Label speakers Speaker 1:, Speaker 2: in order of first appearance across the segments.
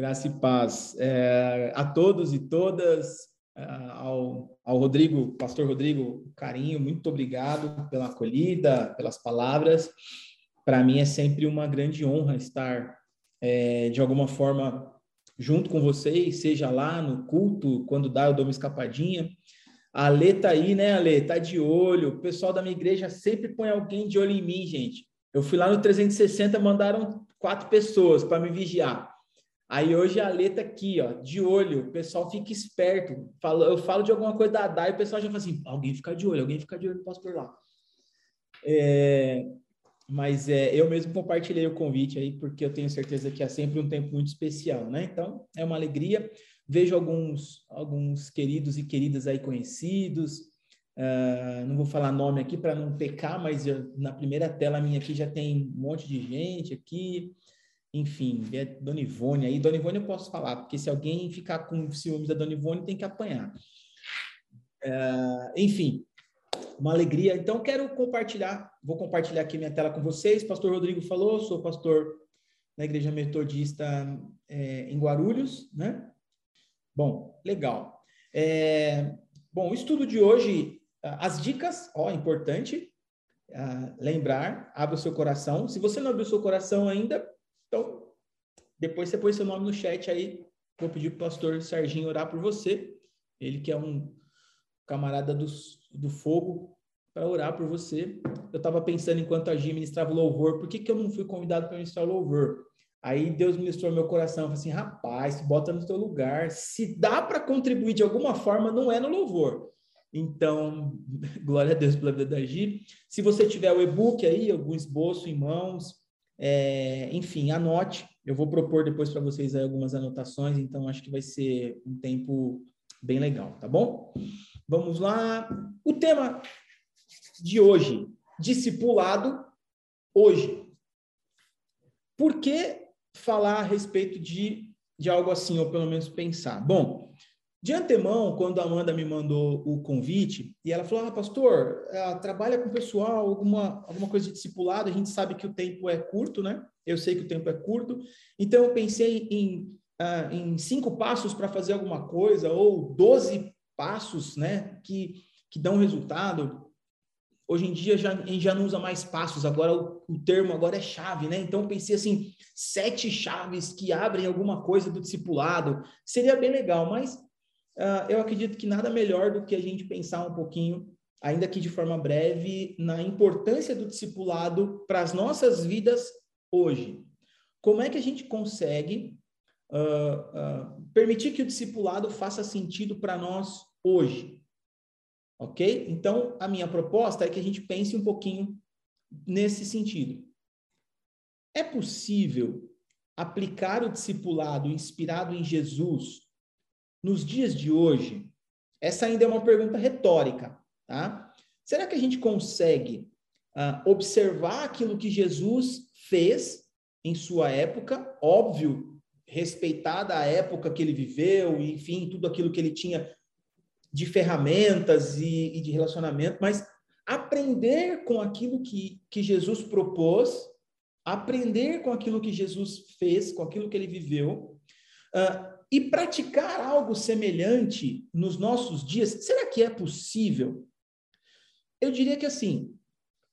Speaker 1: Graça e paz é, a todos e todas, é, ao, ao Rodrigo, pastor Rodrigo, carinho, muito obrigado pela acolhida, pelas palavras. Para mim é sempre uma grande honra estar, é, de alguma forma, junto com vocês, seja lá no culto, quando dá eu dou uma escapadinha, a Lê tá aí, né, Ale? Tá de olho. O pessoal da minha igreja sempre põe alguém de olho em mim, gente. Eu fui lá no 360, mandaram quatro pessoas para me vigiar. Aí hoje a tá aqui, ó, de olho. O pessoal fica esperto. Eu falo de alguma coisa da DAI, o pessoal já fala assim: alguém fica de olho, alguém fica de olho no pastor lá. É, mas é, eu mesmo compartilhei o convite aí, porque eu tenho certeza que é sempre um tempo muito especial, né? Então, é uma alegria. Vejo alguns, alguns queridos e queridas aí conhecidos. Uh, não vou falar nome aqui para não pecar, mas eu, na primeira tela minha aqui já tem um monte de gente aqui. Enfim, é Dona Ivone aí. Dona Ivone eu posso falar, porque se alguém ficar com ciúmes da Dona Ivone, tem que apanhar. Uh, enfim, uma alegria. Então, quero compartilhar, vou compartilhar aqui minha tela com vocês. Pastor Rodrigo falou, sou pastor na Igreja Metodista é, em Guarulhos, né? Bom, legal. É, bom, o estudo de hoje, as dicas, ó, importante uh, lembrar, abra o seu coração. Se você não abriu o seu coração ainda, então depois você põe seu nome no chat aí. Vou pedir para o pastor Serginho orar por você. Ele que é um camarada do, do fogo para orar por você. Eu estava pensando enquanto a Gi ministrava louvor, por que, que eu não fui convidado para ministrar louvor? Aí Deus ministrou meu coração, falou assim, rapaz, bota no teu lugar. Se dá para contribuir de alguma forma, não é no louvor. Então, glória a Deus pela vida da Gi. Se você tiver o e-book aí, algum esboço em mãos, é, enfim, anote. Eu vou propor depois para vocês algumas anotações, então acho que vai ser um tempo bem legal, tá bom? Vamos lá. O tema de hoje, discipulado hoje. Por que falar a respeito de, de algo assim, ou pelo menos pensar. Bom, de antemão, quando a Amanda me mandou o convite, e ela falou: Ah, pastor, uh, trabalha com pessoal, alguma, alguma coisa de discipulado, a gente sabe que o tempo é curto, né? Eu sei que o tempo é curto, então eu pensei em, uh, em cinco passos para fazer alguma coisa, ou doze passos, né, que, que dão resultado. Hoje em dia já, a gente já não usa mais passos, agora o, o termo agora é chave, né? Então pensei assim, sete chaves que abrem alguma coisa do discipulado, seria bem legal, mas eu acredito que nada melhor do que a gente pensar um pouquinho, ainda que de forma breve, na importância do discipulado para as nossas vidas hoje. Como é que a gente consegue uh, uh, permitir que o discipulado faça sentido para nós hoje? Ok? Então, a minha proposta é que a gente pense um pouquinho nesse sentido. É possível aplicar o discipulado inspirado em Jesus nos dias de hoje? Essa ainda é uma pergunta retórica, tá? Será que a gente consegue uh, observar aquilo que Jesus fez em sua época? Óbvio, respeitada a época que ele viveu, enfim, tudo aquilo que ele tinha de ferramentas e, e de relacionamento, mas aprender com aquilo que, que Jesus propôs, aprender com aquilo que Jesus fez, com aquilo que ele viveu, uh, e praticar algo semelhante nos nossos dias. Será que é possível? Eu diria que assim,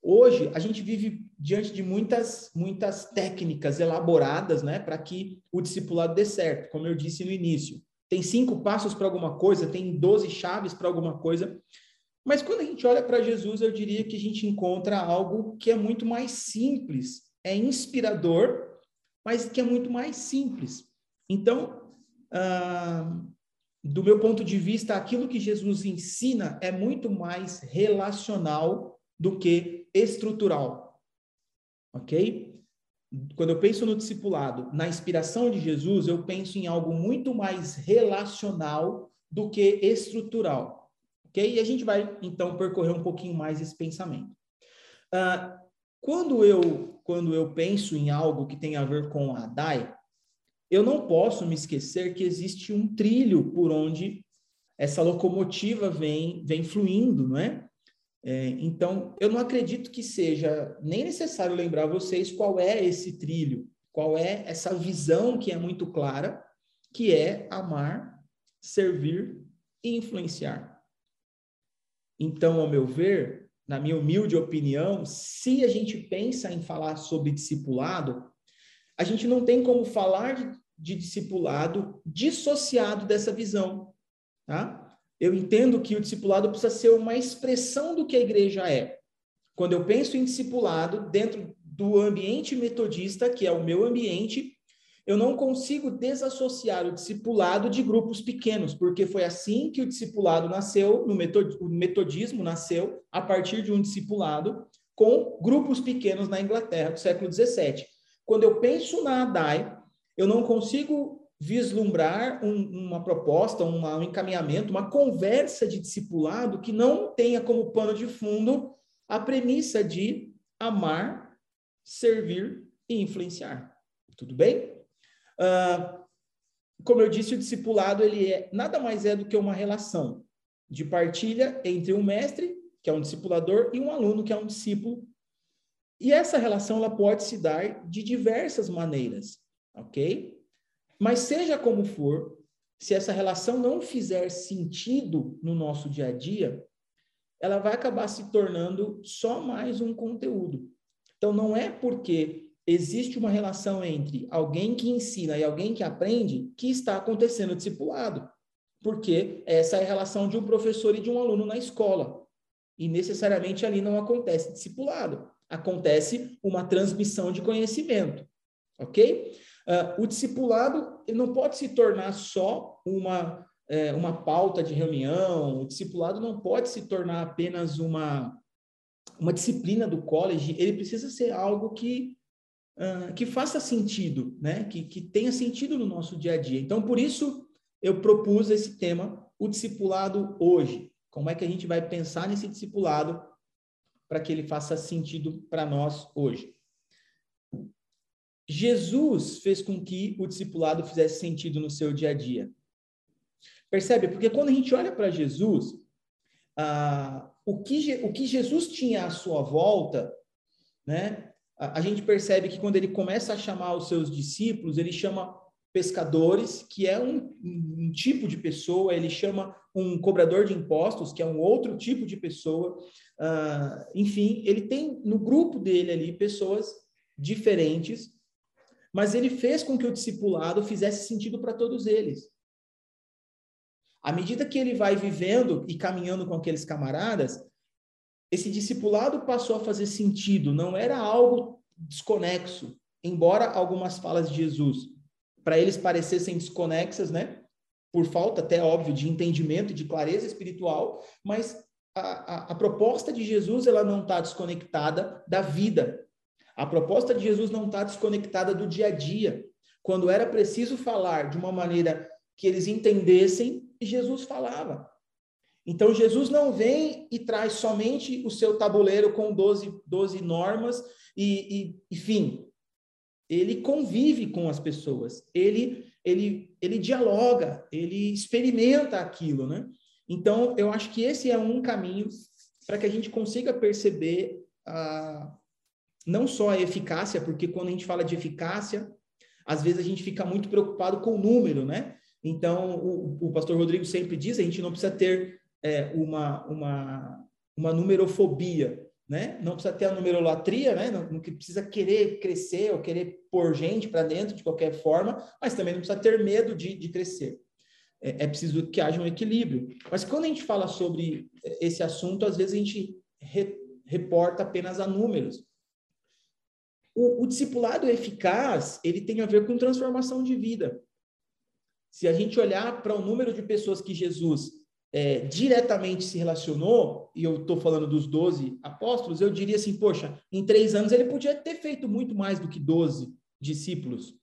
Speaker 1: hoje a gente vive diante de muitas muitas técnicas elaboradas, né, para que o discipulado dê certo, como eu disse no início tem cinco passos para alguma coisa, tem doze chaves para alguma coisa. Mas quando a gente olha para Jesus, eu diria que a gente encontra algo que é muito mais simples, é inspirador, mas que é muito mais simples. Então, ah, do meu ponto de vista, aquilo que Jesus ensina é muito mais relacional do que estrutural. Ok? quando eu penso no discipulado, na inspiração de Jesus, eu penso em algo muito mais relacional do que estrutural. Ok? E a gente vai, então, percorrer um pouquinho mais esse pensamento. Uh, quando, eu, quando eu penso em algo que tem a ver com a DAI, eu não posso me esquecer que existe um trilho por onde essa locomotiva vem, vem fluindo, não é? É, então, eu não acredito que seja nem necessário lembrar vocês qual é esse trilho, qual é essa visão que é muito clara, que é amar, servir e influenciar. Então, ao meu ver, na minha humilde opinião, se a gente pensa em falar sobre discipulado, a gente não tem como falar de, de discipulado dissociado dessa visão, tá? Eu entendo que o discipulado precisa ser uma expressão do que a igreja é. Quando eu penso em discipulado dentro do ambiente metodista, que é o meu ambiente, eu não consigo desassociar o discipulado de grupos pequenos, porque foi assim que o discipulado nasceu, no o metodismo nasceu a partir de um discipulado com grupos pequenos na Inglaterra do século XVII. Quando eu penso na ADAI, eu não consigo vislumbrar um, uma proposta, uma, um encaminhamento, uma conversa de discipulado que não tenha como pano de fundo a premissa de amar, servir e influenciar. Tudo bem? Uh, como eu disse, o discipulado ele é nada mais é do que uma relação de partilha entre um mestre, que é um discipulador, e um aluno, que é um discípulo. E essa relação ela pode se dar de diversas maneiras, ok? Mas seja como for, se essa relação não fizer sentido no nosso dia a dia, ela vai acabar se tornando só mais um conteúdo. Então, não é porque existe uma relação entre alguém que ensina e alguém que aprende que está acontecendo discipulado. Porque essa é a relação de um professor e de um aluno na escola. E necessariamente ali não acontece discipulado. Acontece uma transmissão de conhecimento. Ok? Uh, o discipulado não pode se tornar só uma, é, uma pauta de reunião, o discipulado não pode se tornar apenas uma, uma disciplina do college, ele precisa ser algo que uh, que faça sentido, né? Que, que tenha sentido no nosso dia a dia. Então, por isso, eu propus esse tema, o discipulado hoje. Como é que a gente vai pensar nesse discipulado para que ele faça sentido para nós hoje? Jesus fez com que o discipulado fizesse sentido no seu dia a dia. Percebe? Porque quando a gente olha para Jesus, ah, o, que, o que Jesus tinha à sua volta, né, a, gente percebe que quando ele começa a chamar os seus discípulos, ele chama pescadores, que é um, um, tipo de pessoa, ele chama um cobrador de impostos, que é um outro tipo de pessoa. Uh, enfim, ele tem no grupo dele ali pessoas diferentes, mas ele fez com que o discipulado fizesse sentido para todos eles. À medida que ele vai vivendo e caminhando com aqueles camaradas, esse discipulado passou a fazer sentido, não era algo desconexo, embora algumas falas de Jesus para eles parecessem desconexas, né? Por falta até óbvio de entendimento e de clareza espiritual, mas a, a, a proposta de Jesus ela não está desconectada da vida. A proposta de Jesus não está desconectada do dia a dia. Quando era preciso falar de uma maneira que eles entendessem, Jesus falava. Então, Jesus não vem e traz somente o seu tabuleiro com 12, 12 normas e, e, enfim, ele convive com as pessoas, ele, ele, ele dialoga, ele experimenta aquilo, né? Então, eu acho que esse é um caminho para que a gente consiga perceber a, não só a eficácia, porque quando a gente fala de eficácia, às vezes a gente fica muito preocupado com o número, né? Então, o, o pastor Rodrigo sempre diz, a gente não precisa ter é, uma, uma, uma numerofobia, né? Não precisa ter a numerolatria, né? Não, não precisa querer crescer ou querer pôr gente para dentro de qualquer forma, mas também não precisa ter medo de, de crescer. É, é, preciso que haja um equilíbrio. Mas quando a gente fala sobre esse assunto, às vezes a gente re, reporta apenas a números. O, o discipulado eficaz, ele tem a ver com transformação de vida. Se a gente olhar para o número de pessoas que Jesus é, diretamente se relacionou, e eu estou falando dos 12 apóstolos, eu diria assim, poxa, em três anos ele podia ter feito muito mais do que 12 discípulos.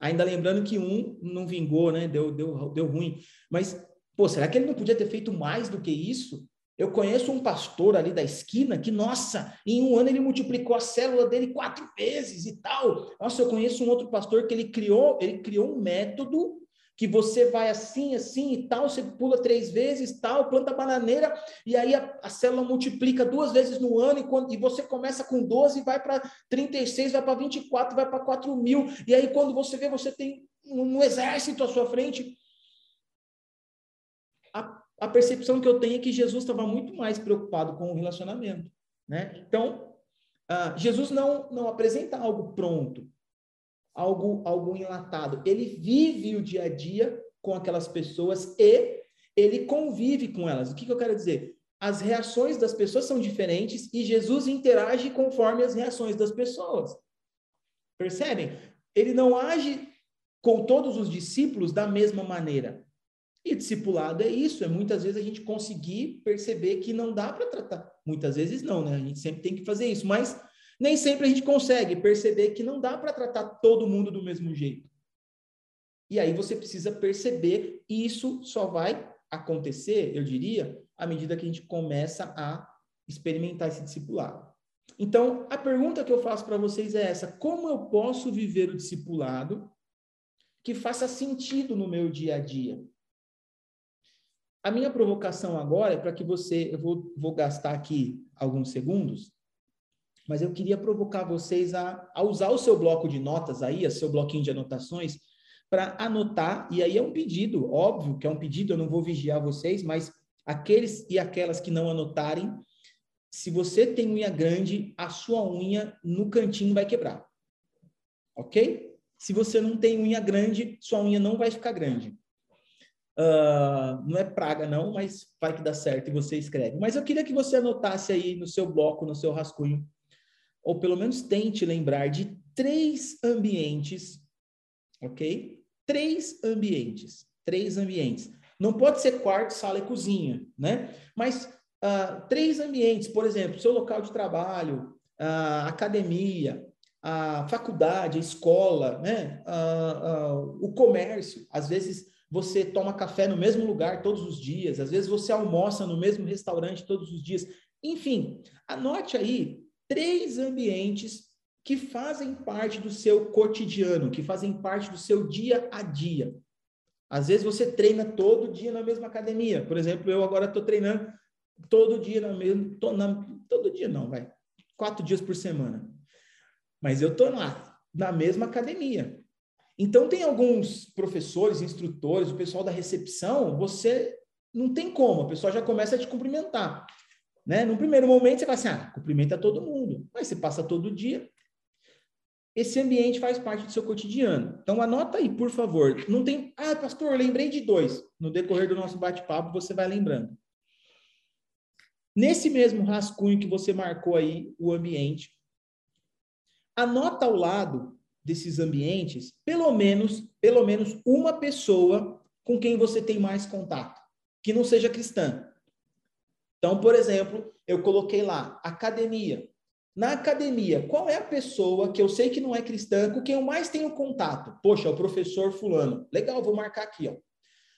Speaker 1: Ainda lembrando que um não vingou, né? Deu, deu, deu ruim. Mas, pô, será que ele não podia ter feito mais do que isso? Eu conheço um pastor ali da esquina que, nossa, em um ano ele multiplicou a célula dele quatro vezes e tal. Nossa, eu conheço um outro pastor que ele criou, ele criou um método que você vai assim, assim e tal, você pula três vezes, tal, planta bananeira, e aí a, a célula multiplica duas vezes no ano, e, quando, e você começa com 12, vai para 36, vai para 24, vai para 4 mil, e aí quando você vê, você tem um exército à sua frente. A, a percepção que eu tenho é que Jesus estava muito mais preocupado com o relacionamento. Né? Então, uh, Jesus não, não apresenta algo pronto, algo, algo enlatado. Ele vive o dia a dia com aquelas pessoas e ele convive com elas. O que, que eu quero dizer? As reações das pessoas são diferentes e Jesus interage conforme as reações das pessoas. Percebem? Ele não age com todos os discípulos da mesma maneira. E discipulado é isso, é muitas vezes a gente conseguir perceber que não dá para tratar. Muitas vezes não, né? A gente sempre tem que fazer isso, mas nem sempre a gente consegue perceber que não dá para tratar todo mundo do mesmo jeito. E aí você precisa perceber, e isso só vai acontecer, eu diria, à medida que a gente começa a experimentar esse discipulado. Então, a pergunta que eu faço para vocês é essa: como eu posso viver o discipulado que faça sentido no meu dia a dia? A minha provocação agora é para que você, eu vou, vou gastar aqui alguns segundos, mas eu queria provocar vocês a, a usar o seu bloco de notas aí, o seu bloquinho de anotações, para anotar, e aí é um pedido, óbvio que é um pedido, eu não vou vigiar vocês, mas aqueles e aquelas que não anotarem, se você tem unha grande, a sua unha no cantinho vai quebrar. Ok? Se você não tem unha grande, sua unha não vai ficar grande. Uh, não é praga, não, mas vai que dá certo e você escreve. Mas eu queria que você anotasse aí no seu bloco, no seu rascunho, ou pelo menos tente lembrar de três ambientes, ok? Três ambientes. Três ambientes. Não pode ser quarto, sala e cozinha, né? Mas uh, três ambientes, por exemplo, seu local de trabalho, a academia, a faculdade, a escola, né? Uh, o comércio. Às vezes você toma café no mesmo lugar todos os dias, às vezes você almoça no mesmo restaurante todos os dias. Enfim, anote aí três ambientes que fazem parte do seu cotidiano, que fazem parte do seu dia a dia. Às vezes você treina todo dia na mesma academia. Por exemplo, eu agora estou treinando todo dia na mesma. Na, todo dia não, vai. Quatro dias por semana. Mas eu estou lá, na mesma academia. Então, tem alguns professores, instrutores, o pessoal da recepção, você não tem como, a pessoa já começa a te cumprimentar. Né? No primeiro momento, você vai assim, ah, cumprimenta todo mundo. Mas você passa todo dia. Esse ambiente faz parte do seu cotidiano. Então, anota aí, por favor. Não tem. Ah, pastor, lembrei de dois. No decorrer do nosso bate-papo, você vai lembrando. Nesse mesmo rascunho que você marcou aí, o ambiente, anota ao lado desses ambientes, pelo menos, pelo menos uma pessoa com quem você tem mais contato, que não seja cristã. Então, por exemplo, eu coloquei lá academia. Na academia, qual é a pessoa que eu sei que não é cristã, com quem eu mais tenho contato? Poxa, o professor fulano. Legal, vou marcar aqui, ó.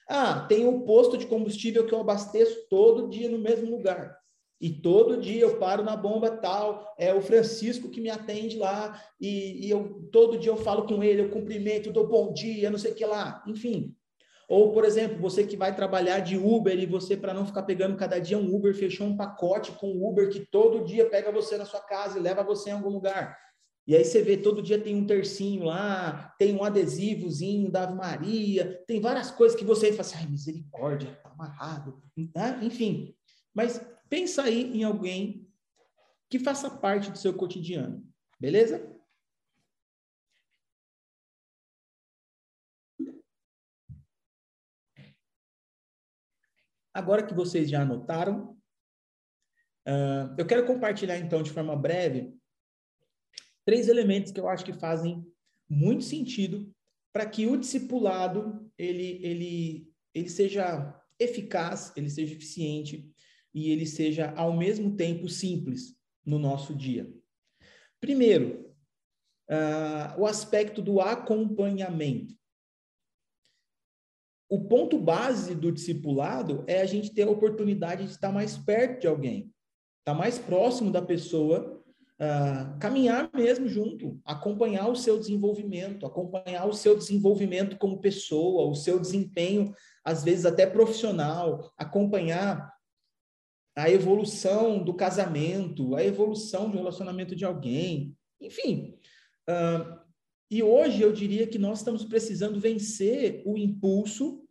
Speaker 1: Ah, tem um posto de combustível que eu abasteço todo dia no mesmo lugar. E todo dia eu paro na bomba tal, é o Francisco que me atende lá, e, e eu todo dia eu falo com ele, eu cumprimento, dou bom dia, não sei o que lá, enfim. Ou, por exemplo, você que vai trabalhar de Uber e você, para não ficar pegando cada dia um Uber, fechou um pacote com o Uber que todo dia pega você na sua casa e leva você em algum lugar. E aí você vê, todo dia tem um tercinho lá, tem um adesivozinho da Ave Maria, tem várias coisas que você fala assim, ai, misericórdia, tá amarrado. Tá? Enfim, mas Pensa aí em alguém que faça parte do seu cotidiano, beleza? Agora que vocês já anotaram, uh, eu quero compartilhar então de forma breve três elementos que eu acho que fazem muito sentido para que o discipulado ele, ele, ele seja eficaz, ele seja eficiente e ele seja ao mesmo tempo simples no nosso dia. Primeiro, uh, o aspecto do acompanhamento. O ponto base do discipulado é a gente ter a oportunidade de estar mais perto de alguém, estar mais próximo da pessoa, uh, caminhar mesmo junto, acompanhar o seu desenvolvimento, acompanhar o seu desenvolvimento como pessoa, o seu desempenho, às vezes até profissional, acompanhar a evolução do casamento, a evolução do relacionamento de alguém, enfim. Uh, E hoje eu diria que nós estamos precisando vencer o impulso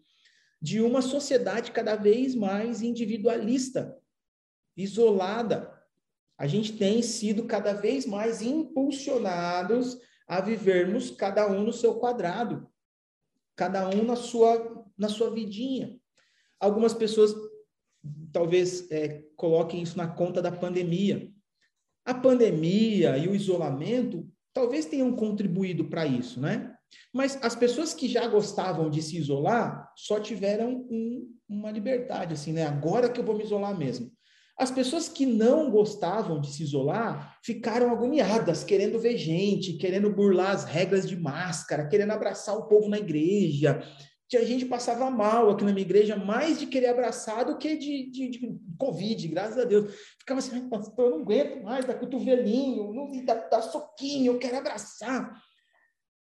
Speaker 1: de uma sociedade cada vez mais individualista, isolada. A gente tem sido cada vez mais impulsionados a vivermos cada um no seu quadrado, cada um na sua na sua vidinha. Algumas pessoas talvez é, coloquem isso na conta da pandemia. A pandemia e o isolamento talvez tenham contribuído para isso, né? Mas as pessoas que já gostavam de se isolar só tiveram um, uma liberdade, assim, né? Agora que eu vou me isolar mesmo. As pessoas que não gostavam de se isolar ficaram agoniadas, querendo ver gente, querendo burlar as regras de máscara, querendo abraçar o povo na igreja. A gente passava mal aqui na minha igreja, mais de querer abraçar do que de, de, de Covid, graças a Deus. Ficava assim, pastor, eu não aguento mais, dá cotovelinho, não dá, dá soquinho, eu quero abraçar.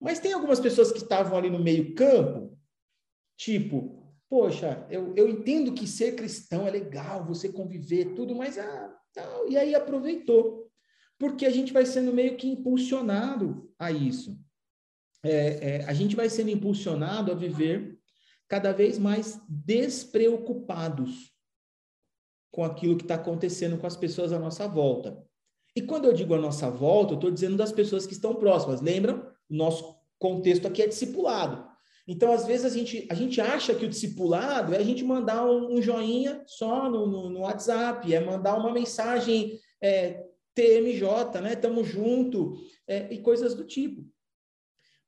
Speaker 1: Mas tem algumas pessoas que estavam ali no meio campo, tipo, poxa, eu, eu entendo que ser cristão é legal, você conviver, tudo, mas ah, e aí aproveitou. Porque a gente vai sendo meio que impulsionado a isso. É, é, a gente vai sendo impulsionado a viver cada vez mais despreocupados com aquilo que está acontecendo com as pessoas à nossa volta. E quando eu digo a nossa volta, eu estou dizendo das pessoas que estão próximas. Lembram? Nosso contexto aqui é discipulado. Então, às vezes, a gente, a gente acha que o discipulado é a gente mandar um, um joinha só no, no, no, WhatsApp, é mandar uma mensagem é, TMJ, né? Tamo junto, é, e coisas do tipo.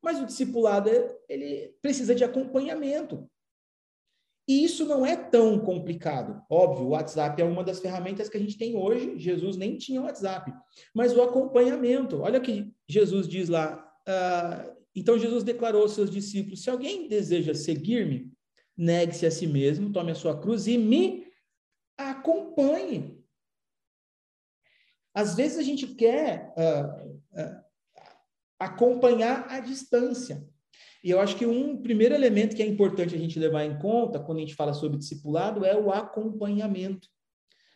Speaker 1: Mas o discipulado, ele precisa de acompanhamento. E isso não é tão complicado. Óbvio, o WhatsApp é uma das ferramentas que a gente tem hoje. Jesus nem tinha WhatsApp. Mas o acompanhamento, olha o que Jesus diz lá. Uh, então Jesus declarou aos seus discípulos: Se alguém deseja seguir-me, negue-se a si mesmo, tome a sua cruz e me acompanhe. Às vezes a gente quer uh, uh, acompanhar à distância. E eu acho que um primeiro elemento que é importante a gente levar em conta quando a gente fala sobre discipulado é o acompanhamento.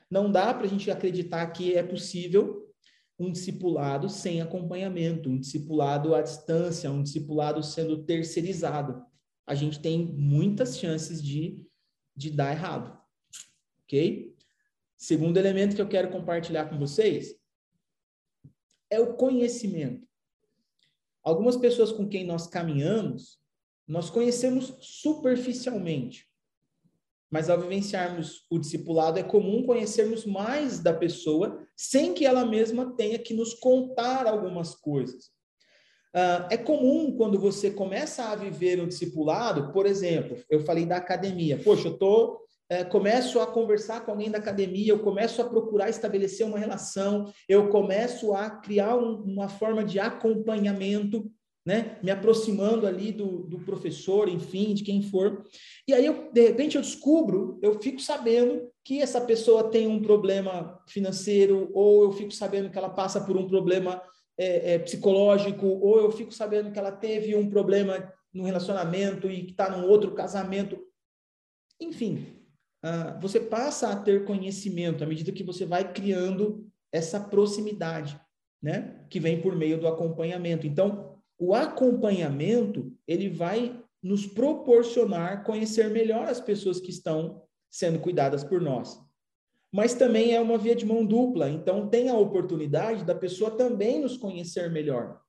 Speaker 1: Não dá para a gente acreditar que é possível um discipulado sem acompanhamento, um discipulado à distância, um discipulado sendo terceirizado. A gente tem muitas chances de, de dar errado. Ok? Segundo elemento que eu quero compartilhar com vocês é o conhecimento. Algumas pessoas com quem nós caminhamos, nós conhecemos superficialmente. Mas ao vivenciarmos o discipulado, é comum conhecermos mais da pessoa sem que ela mesma tenha que nos contar algumas coisas. Uh, é comum quando você começa a viver um discipulado, por exemplo, eu falei da academia. Poxa, eu tô, é, começo a conversar com alguém da academia, eu começo a procurar estabelecer uma relação, eu começo a criar um, uma forma de acompanhamento né? Me aproximando ali do, do professor, enfim, de quem for. E aí, eu, de repente, eu descubro, eu fico sabendo que essa pessoa tem um problema financeiro, ou eu fico sabendo que ela passa por um problema é, é, psicológico, ou eu fico sabendo que ela teve um problema no relacionamento e que está num outro casamento. Enfim, uh, você passa a ter conhecimento à medida que você vai criando essa proximidade, né? Que vem por meio do acompanhamento. Então, o acompanhamento ele vai nos proporcionar conhecer melhor as pessoas que estão sendo cuidadas por nós. Mas também é uma via de mão dupla, então tem a oportunidade da pessoa também nos conhecer melhor.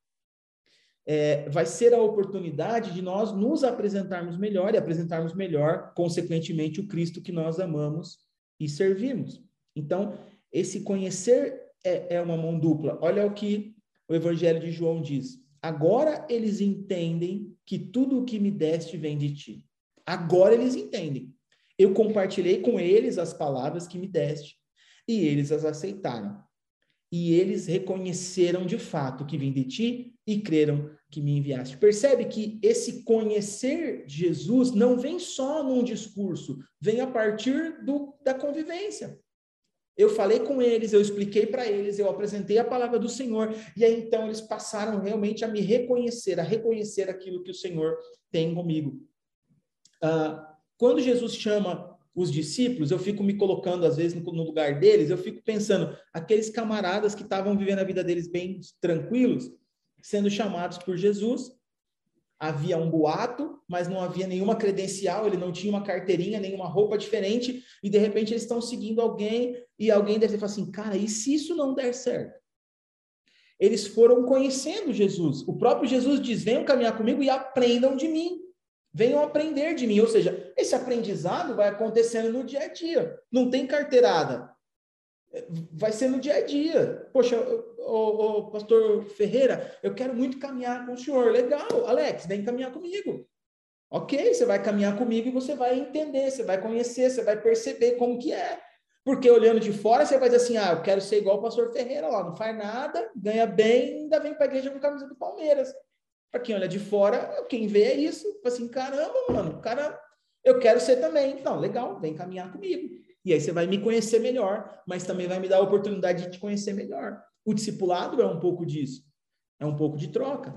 Speaker 1: É, vai ser a oportunidade de nós nos apresentarmos melhor e apresentarmos melhor, consequentemente, o Cristo que nós amamos e servimos. Então, esse conhecer é, é uma mão dupla. Olha o que o Evangelho de João diz. Agora eles entendem que tudo o que me deste vem de ti. Agora eles entendem. Eu compartilhei com eles as palavras que me deste e eles as aceitaram. E eles reconheceram de fato que vim de ti e creram que me enviaste. Percebe que esse conhecer Jesus não vem só num discurso, vem a partir do, da convivência. Eu falei com eles, eu expliquei para eles, eu apresentei a palavra do Senhor, e aí então eles passaram realmente a me reconhecer, a reconhecer aquilo que o Senhor tem comigo. Ah, quando Jesus chama os discípulos, eu fico me colocando às vezes no, lugar deles, eu fico pensando, aqueles camaradas que estavam vivendo a vida deles bem tranquilos, sendo chamados por Jesus. Havia um boato, mas não havia nenhuma credencial, ele não tinha uma carteirinha, nenhuma roupa diferente, e de repente eles estão seguindo alguém, e alguém deve falar assim: cara, e se isso não der certo? Eles foram conhecendo Jesus. O próprio Jesus diz: venham caminhar comigo e aprendam de mim. Venham aprender de mim. Ou seja, esse aprendizado vai acontecendo no dia a dia. Não tem carteirada vai ser no dia a dia. Poxa, o, pastor Ferreira, eu quero muito caminhar com o senhor. Legal, Alex, vem caminhar comigo. Ok, você vai caminhar comigo e você vai entender, você vai conhecer, você vai perceber como que é. Porque olhando de fora, você vai dizer assim, ah, eu quero ser igual o pastor Ferreira lá, não faz nada, ganha bem, ainda vem para a igreja com camisa do Palmeiras. Para quem olha de fora, quem vê é isso, assim, caramba, mano, cara, eu quero ser também. Então, legal, vem caminhar comigo. E aí você vai me conhecer melhor, mas também vai me dar a oportunidade de te conhecer melhor. O discipulado é um pouco disso. É um pouco de troca.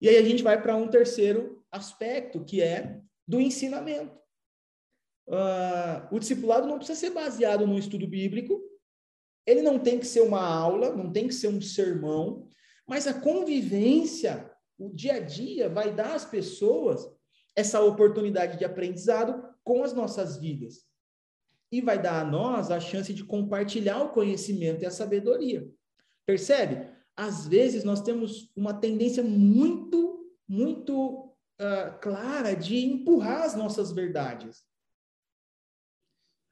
Speaker 1: E aí a gente vai para um terceiro aspecto, que é do ensinamento. Uh, o discipulado não precisa ser baseado no estudo bíblico, ele não tem que ser uma aula, não tem que ser um sermão, mas a convivência, o dia a dia, vai dar às pessoas essa oportunidade de aprendizado com as nossas vidas e vai dar a nós a chance de compartilhar o conhecimento e a sabedoria. Percebe? Às vezes nós temos uma tendência muito, muito uh, clara de empurrar as nossas verdades.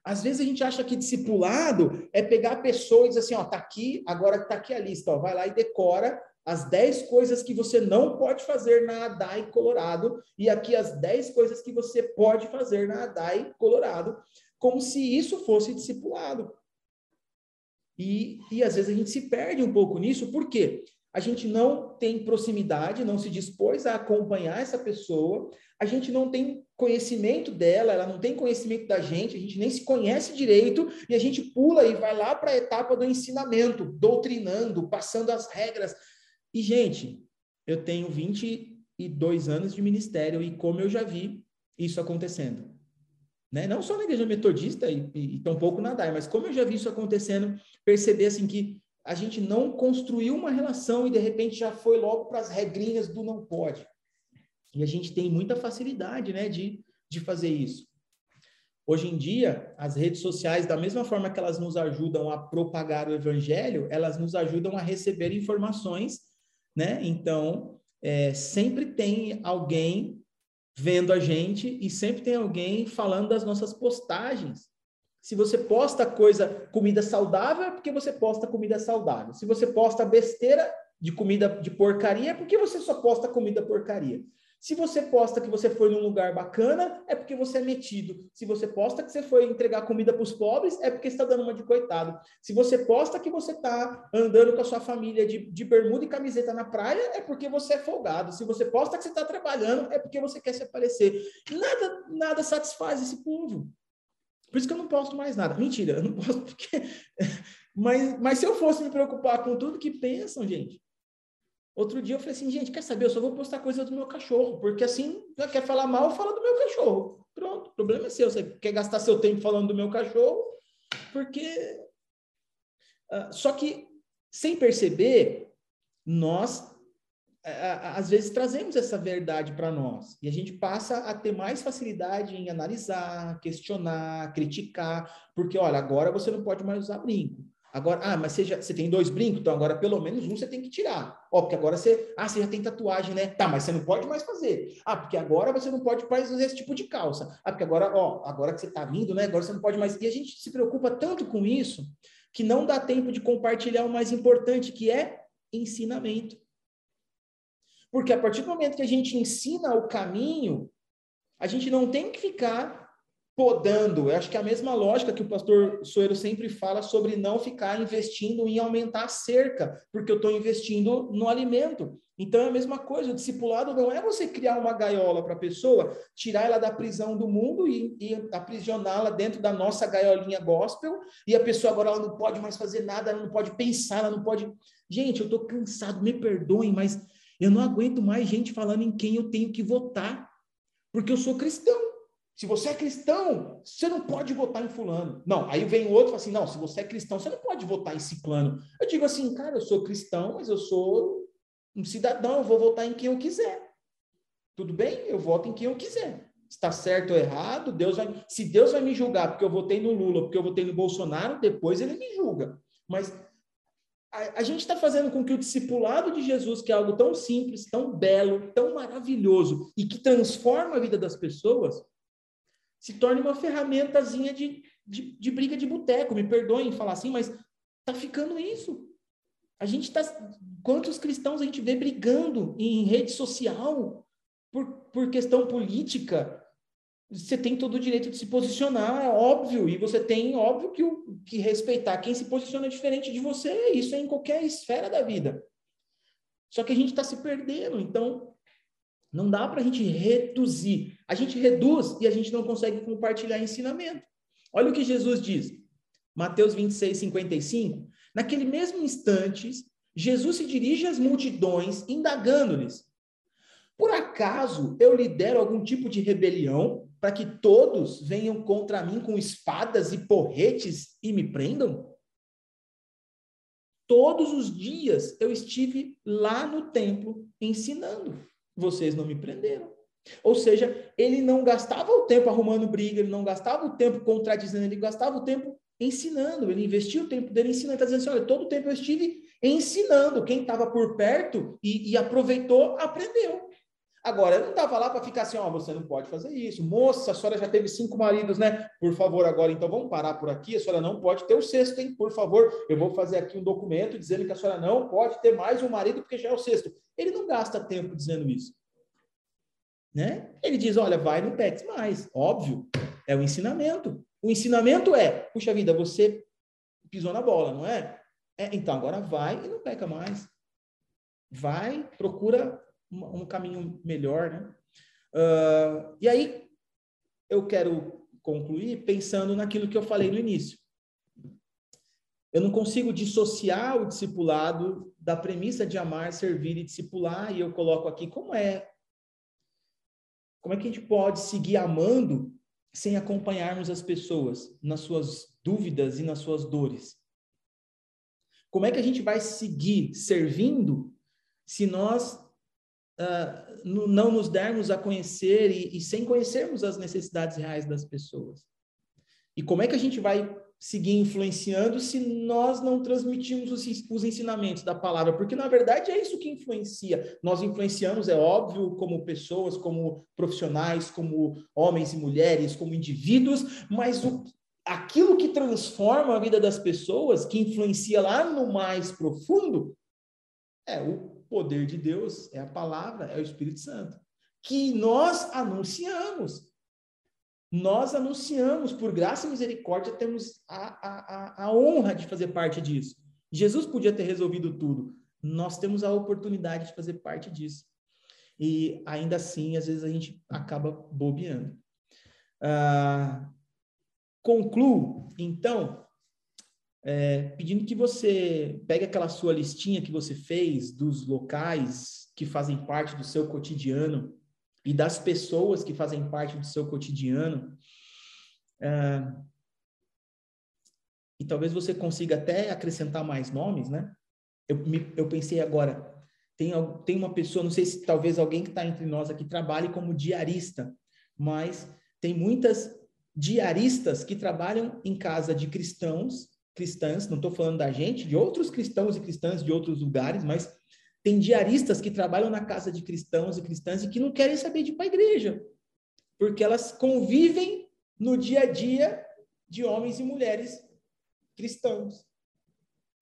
Speaker 1: Às vezes a gente acha que discipulado é pegar a pessoa e dizer assim, ó, tá aqui, agora tá aqui a lista, ó, vai lá e decora as 10 coisas que você não pode fazer na ADAI Colorado e aqui as 10 coisas que você pode fazer na ADAI Colorado como se isso fosse discipulado. E, e às vezes a gente se perde um pouco nisso, por quê? A gente não tem proximidade, não se dispôs a acompanhar essa pessoa, a gente não tem conhecimento dela, ela não tem conhecimento da gente, a gente nem se conhece direito, e a gente pula e vai lá para a etapa do ensinamento, doutrinando, passando as regras. E, gente, eu tenho 22 anos de ministério e como eu já vi isso acontecendo né? Não só na igreja metodista e, e, e tampouco na DAI, mas como eu já vi isso acontecendo, perceber assim que a gente não construiu uma relação e de repente já foi logo para as regrinhas do não pode. E a gente tem muita facilidade, né, de, de fazer isso. Hoje em dia, as redes sociais, da mesma forma que elas nos ajudam a propagar o evangelho, elas nos ajudam a receber informações, né? Então, é, sempre tem alguém vendo a gente e sempre tem alguém falando das nossas postagens. Se você posta coisa, comida saudável, é porque você posta comida saudável. Se você posta besteira de comida de porcaria, é porque você só posta comida porcaria. Se você posta que você foi num lugar bacana, é porque você é metido. Se você posta que você foi entregar comida para os pobres, é porque está dando uma de coitado. Se você posta que você está andando com a sua família de, de bermuda e camiseta na praia, é porque você é folgado. Se você posta que você está trabalhando, é porque você quer se aparecer. Nada, nada satisfaz esse povo. Por isso que eu não posto mais nada. Mentira, eu não posto porque. mas, mas se eu fosse me preocupar com tudo que pensam, gente, Outro dia eu falei assim, gente, quer saber? Eu só vou postar coisa do meu cachorro, porque assim, quer falar mal, fala do meu cachorro. Pronto, o problema é seu. Você quer gastar seu tempo falando do meu cachorro, porque. Uh, só que, sem perceber, nós, às vezes, trazemos essa verdade para nós. E a gente passa a ter mais facilidade em analisar, questionar, criticar, porque, olha, agora você não pode mais usar brinco. Agora, ah, mas você, já, você tem dois brincos, então agora pelo menos um você tem que tirar. Ó, porque agora você, ah, você já tem tatuagem, né? Tá, mas você não pode mais fazer. Ah, porque agora você não pode mais fazer esse tipo de calça. Ah, porque agora, ó, agora que você tá vindo, né? Agora você não pode mais. E a gente se preocupa tanto com isso que não dá tempo de compartilhar o mais importante, que é ensinamento. Porque a partir do momento que a gente ensina o caminho, a gente não tem que ficar podando. Eu acho que é a mesma lógica que o pastor Soeiro sempre fala sobre não ficar investindo em aumentar a cerca, porque eu estou investindo no alimento. Então é a mesma coisa, o discipulado não é você criar uma gaiola para a pessoa, tirar ela da prisão do mundo e, e aprisioná-la dentro da nossa gaiolinha gospel, e a pessoa agora ela não pode mais fazer nada, ela não pode pensar, ela não pode. Gente, eu estou cansado, me perdoem, mas eu não aguento mais gente falando em quem eu tenho que votar, porque eu sou cristão. Se você é cristão, você não pode votar em fulano. Não, aí vem outro e fala assim, não, se você é cristão, você não pode votar em ciclano. Eu digo assim, cara, eu sou cristão, mas eu sou um cidadão, eu vou votar em quem eu quiser. Tudo bem? Eu voto em quem eu quiser. Está certo ou errado, Deus vai. Se Deus vai me julgar porque eu votei no Lula, porque eu votei no Bolsonaro, depois ele me julga. Mas a, a gente está fazendo com que o discipulado de Jesus, que é algo tão simples, tão belo, tão maravilhoso e que transforma a vida das pessoas, se torne uma ferramentazinha de, de, de briga de boteco. Me perdoem falar assim, mas tá ficando isso. A gente está. Quantos cristãos a gente vê brigando em rede social por, por questão política? Você tem todo o direito de se posicionar, é óbvio, e você tem, óbvio, que, que respeitar quem se posiciona diferente de você. Isso é em qualquer esfera da vida. Só que a gente está se perdendo. Então, não dá para a gente reduzir. A gente reduz e a gente não consegue compartilhar ensinamento. Olha o que Jesus diz. Mateus 26, 55. Naquele mesmo instante, Jesus se dirige às multidões, indagando-lhes: Por acaso eu lidero algum tipo de rebelião para que todos venham contra mim com espadas e porretes e me prendam? Todos os dias eu estive lá no templo ensinando vocês não me prenderam. Ou seja, ele não gastava o tempo arrumando briga, ele não gastava o tempo contradizendo, ele gastava o tempo ensinando, ele investia o tempo dele ensinando, está dizendo assim, olha, todo o tempo eu estive ensinando, quem estava por perto e, e, aproveitou, aprendeu. Agora, não estava lá para ficar assim, ó, oh, você não pode fazer isso, moça, a senhora já teve cinco maridos, né? Por favor, agora, então vamos parar por aqui, a senhora não pode ter o sexto, hein? Por favor, eu vou fazer aqui um documento dizendo que a senhora não pode ter mais um marido porque já é o sexto. Ele não gasta tempo dizendo isso. Né? Ele diz: olha, vai, não peques mais. Óbvio, é o ensinamento. O ensinamento é: puxa vida, você pisou na bola, não é? é então agora vai e não peca mais. Vai, procura um, caminho melhor, né? Uh, e aí, eu quero concluir pensando naquilo que eu falei no início. Eu não consigo dissociar o discipulado da premissa de amar, servir e discipular, e eu coloco aqui como é. Como é que a gente pode seguir amando sem acompanharmos as pessoas nas suas dúvidas e nas suas dores? Como é que a gente vai seguir servindo se nós uh, não nos dermos a conhecer e, e sem conhecermos as necessidades reais das pessoas? E como é que a gente vai seguir influenciando se nós não transmitimos os, os, ensinamentos da palavra, porque na verdade é isso que influencia. Nós influenciamos, é óbvio, como pessoas, como profissionais, como homens e mulheres, como indivíduos, mas o, aquilo que transforma a vida das pessoas, que influencia lá no mais profundo, é o poder de Deus, é a palavra, é o Espírito Santo, que nós anunciamos. Nós anunciamos, por graça e misericórdia, temos a, a, a honra de fazer parte disso. Jesus podia ter resolvido tudo. Nós temos a oportunidade de fazer parte disso. E ainda assim, às vezes a gente acaba bobeando. Ah, concluo, então, é, pedindo que você pegue aquela sua listinha que você fez dos locais que fazem parte do seu cotidiano e das pessoas que fazem parte do seu cotidiano. Uh, e talvez você consiga até acrescentar mais nomes, né? Eu, me, eu pensei agora, tem, tem uma pessoa, não sei se talvez alguém que está entre nós aqui trabalhe como diarista, mas tem muitas diaristas que trabalham em casa de cristãos, cristãs, não estou falando da gente, de outros cristãos e cristãs de outros lugares, mas tem diaristas que trabalham na casa de cristãos e cristãs e que não querem saber de ir para a igreja, porque elas convivem no dia a dia de homens e mulheres cristãos.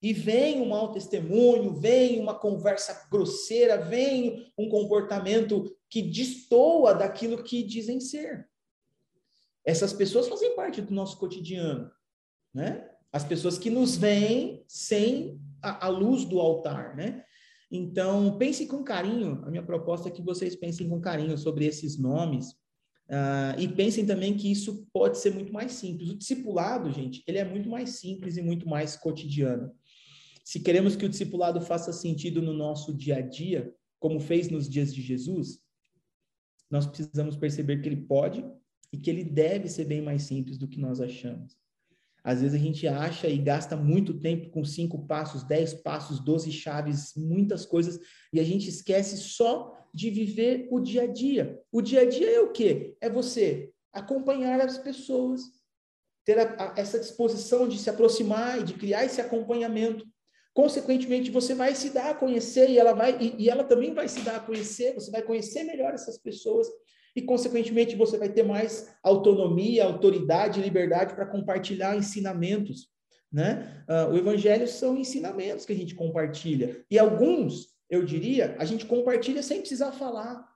Speaker 1: E vem um mau testemunho, vem uma conversa grosseira, vem um comportamento que destoa daquilo que dizem ser. Essas pessoas fazem parte do nosso cotidiano, né? As pessoas que nos veem sem a, a luz do altar, né? Então, pense com carinho. A minha proposta é que vocês pensem com carinho sobre esses nomes uh, e pensem também que isso pode ser muito mais simples. O discipulado, gente, ele é muito mais simples e muito mais cotidiano. Se queremos que o discipulado faça sentido no nosso dia a dia, como fez nos dias de Jesus, nós precisamos perceber que ele pode e que ele deve ser bem mais simples do que nós achamos. Às vezes a gente acha e gasta muito tempo com cinco passos, dez passos, doze chaves, muitas coisas, e a gente esquece só de viver o dia a dia. O dia a dia é o quê? É você acompanhar as pessoas, ter a, a, essa disposição de se aproximar e de criar esse acompanhamento. Consequentemente, você vai se dar a conhecer e ela vai e, e ela também vai se dar a conhecer. Você vai conhecer melhor essas pessoas e, consequentemente, você vai ter mais autonomia, autoridade, liberdade para compartilhar ensinamentos. Né? Uh, o evangelho são ensinamentos que a gente compartilha. E alguns, eu diria, a gente compartilha sem precisar falar.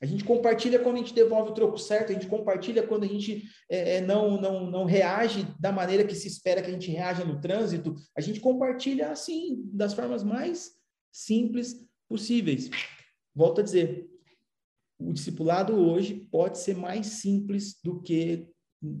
Speaker 1: A gente compartilha quando a gente devolve o troco certo, a gente compartilha quando a gente é, é, não, não, não reage da maneira que se espera que a gente reaja no trânsito. A gente compartilha assim, das formas mais simples possíveis. Volto a dizer, o discipulado hoje pode ser mais simples do que.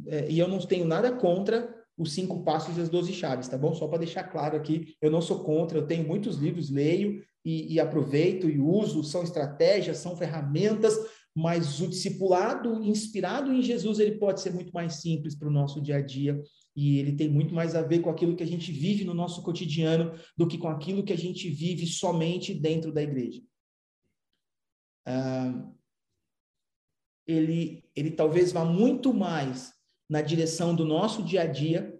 Speaker 1: É, e eu não tenho nada contra os cinco passos e as doze chaves, tá bom? Só para deixar claro aqui, eu não sou contra, eu tenho muitos livros, leio e, e aproveito e uso, são estratégias, são ferramentas, mas o discipulado inspirado em Jesus, ele pode ser muito mais simples para o nosso dia a dia e ele tem muito mais a ver com aquilo que a gente vive no nosso cotidiano do que com aquilo que a gente vive somente dentro da igreja. Ah, ele, ele talvez vá muito mais na direção do nosso dia a dia,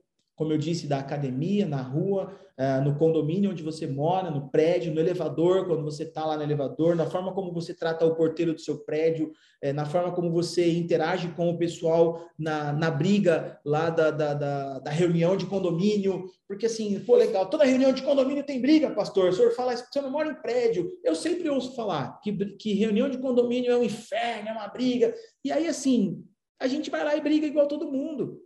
Speaker 1: como eu disse, da academia, na rua, uh, no condomínio onde você mora, no prédio, no elevador, quando você está lá no elevador, na forma como você trata o porteiro do seu prédio, uh, na forma como você interage com o pessoal na, na briga lá da, da, da, da, reunião de condomínio, porque assim, pô, legal, toda reunião de condomínio tem briga, pastor, o senhor fala, você não mora em prédio, eu sempre ouço falar que, que reunião de condomínio é um inferno, é uma briga, e aí assim, a gente vai lá e briga igual todo mundo.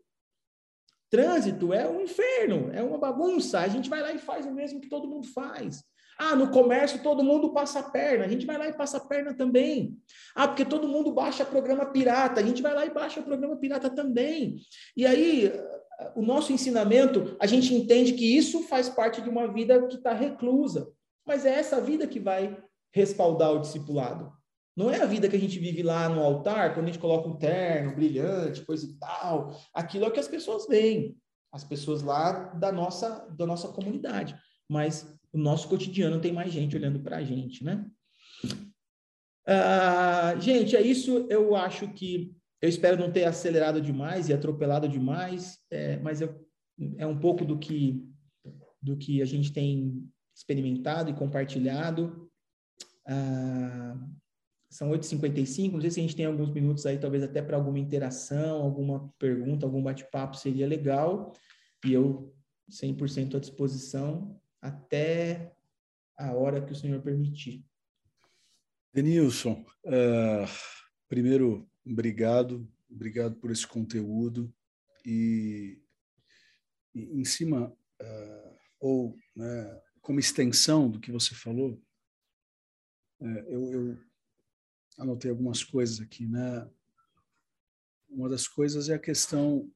Speaker 1: Trânsito é um inferno, é uma bagunça. A gente vai lá e faz o mesmo que todo mundo faz. Ah, no comércio todo mundo passa a perna, a gente vai lá e passa a perna também. Ah, porque todo mundo baixa programa pirata, a gente vai lá e baixa programa pirata também. E aí, o nosso ensinamento, a gente entende que isso faz parte de uma vida que está reclusa. Mas é essa vida que vai respaldar o discipulado. Não é a vida que a gente vive lá no altar, quando a gente coloca um terno brilhante, coisa e tal. Aquilo é o que as pessoas veem. As pessoas lá da nossa, da nossa comunidade. Mas o nosso cotidiano tem mais gente olhando para a gente, né? Ah, gente, é isso. Eu acho que eu espero não ter acelerado demais e atropelado demais, é, mas eu, é um pouco do que do que a gente tem experimentado e compartilhado. Ah, são 8h55, não sei se a gente tem alguns minutos aí, talvez até para alguma interação, alguma pergunta, algum bate-papo seria legal. E eu 100% à disposição até a hora que o senhor permitir.
Speaker 2: Denilson, uh, primeiro, obrigado, obrigado por esse conteúdo. E, e em cima, uh, ou né, como extensão do que você falou, uh, eu, eu anotei algumas coisas aqui, né? Uma das coisas é a questão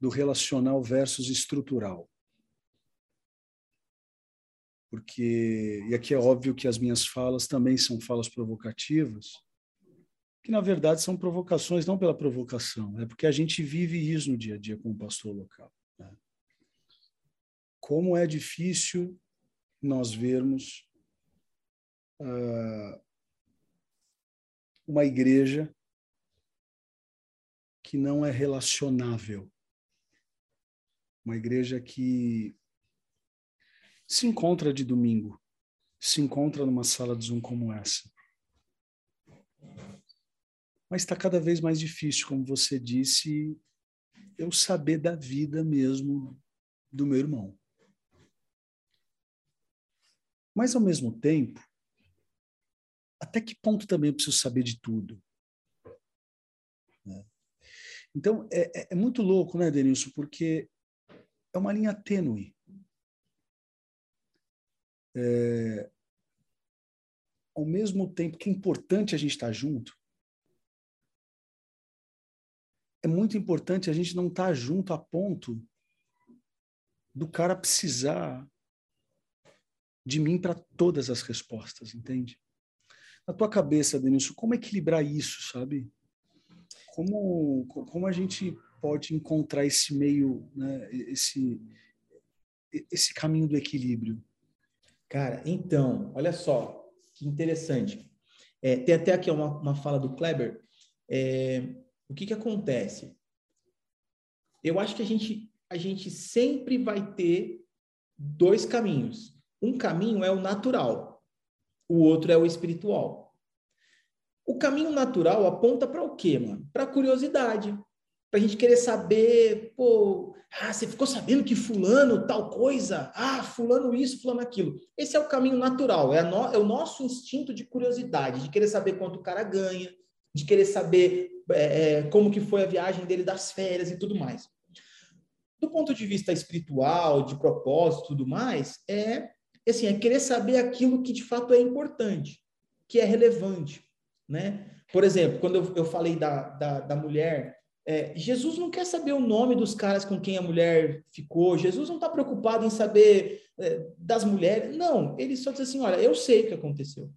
Speaker 2: do relacional versus estrutural. Porque, e aqui é óbvio que as minhas falas também são falas provocativas, que na verdade são provocações não pela provocação, é porque a gente vive isso no dia a dia com o pastor local. Né? Como é difícil nós vermos uh, uma igreja que não é relacionável. Uma igreja que se encontra de domingo, se encontra numa sala de Zoom como essa. Mas está cada vez mais difícil, como você disse, eu saber da vida mesmo do meu irmão. Mas, ao mesmo tempo, até que ponto também eu preciso saber de tudo? Né? Então, é, é, é muito louco, né, Denilson? Porque é uma linha tênue. É, ao mesmo tempo que é importante a gente estar junto, é muito importante a gente não estar junto a ponto do cara precisar de mim para todas as respostas, entende? Na tua cabeça, Denilson, como equilibrar isso, sabe? Como, como a gente pode encontrar esse meio, né, esse, esse caminho do equilíbrio?
Speaker 1: Cara, então, olha só, que interessante. É, tem até aqui uma, uma fala do Kleber. É, o que, que acontece? Eu acho que a gente, a gente sempre vai ter dois caminhos. Um caminho é o natural, o outro é o espiritual. O caminho natural aponta para o quê, mano? Para curiosidade, para a gente querer saber, pô, ah, você ficou sabendo que fulano tal coisa? Ah, fulano isso, fulano aquilo. Esse é o caminho natural, é, no, é o nosso instinto de curiosidade, de querer saber quanto o cara ganha, de querer saber é, é, como que foi a viagem dele das férias e tudo mais. Do ponto de vista espiritual, de propósito tudo mais, é assim, é querer saber aquilo que de fato é importante, que é relevante, né? Por exemplo, quando eu, eu falei da, da, da mulher é, Jesus não quer saber o nome dos caras com quem a mulher ficou. Jesus não está preocupado em saber é, das mulheres. Não, ele só diz assim: olha, eu sei o que aconteceu.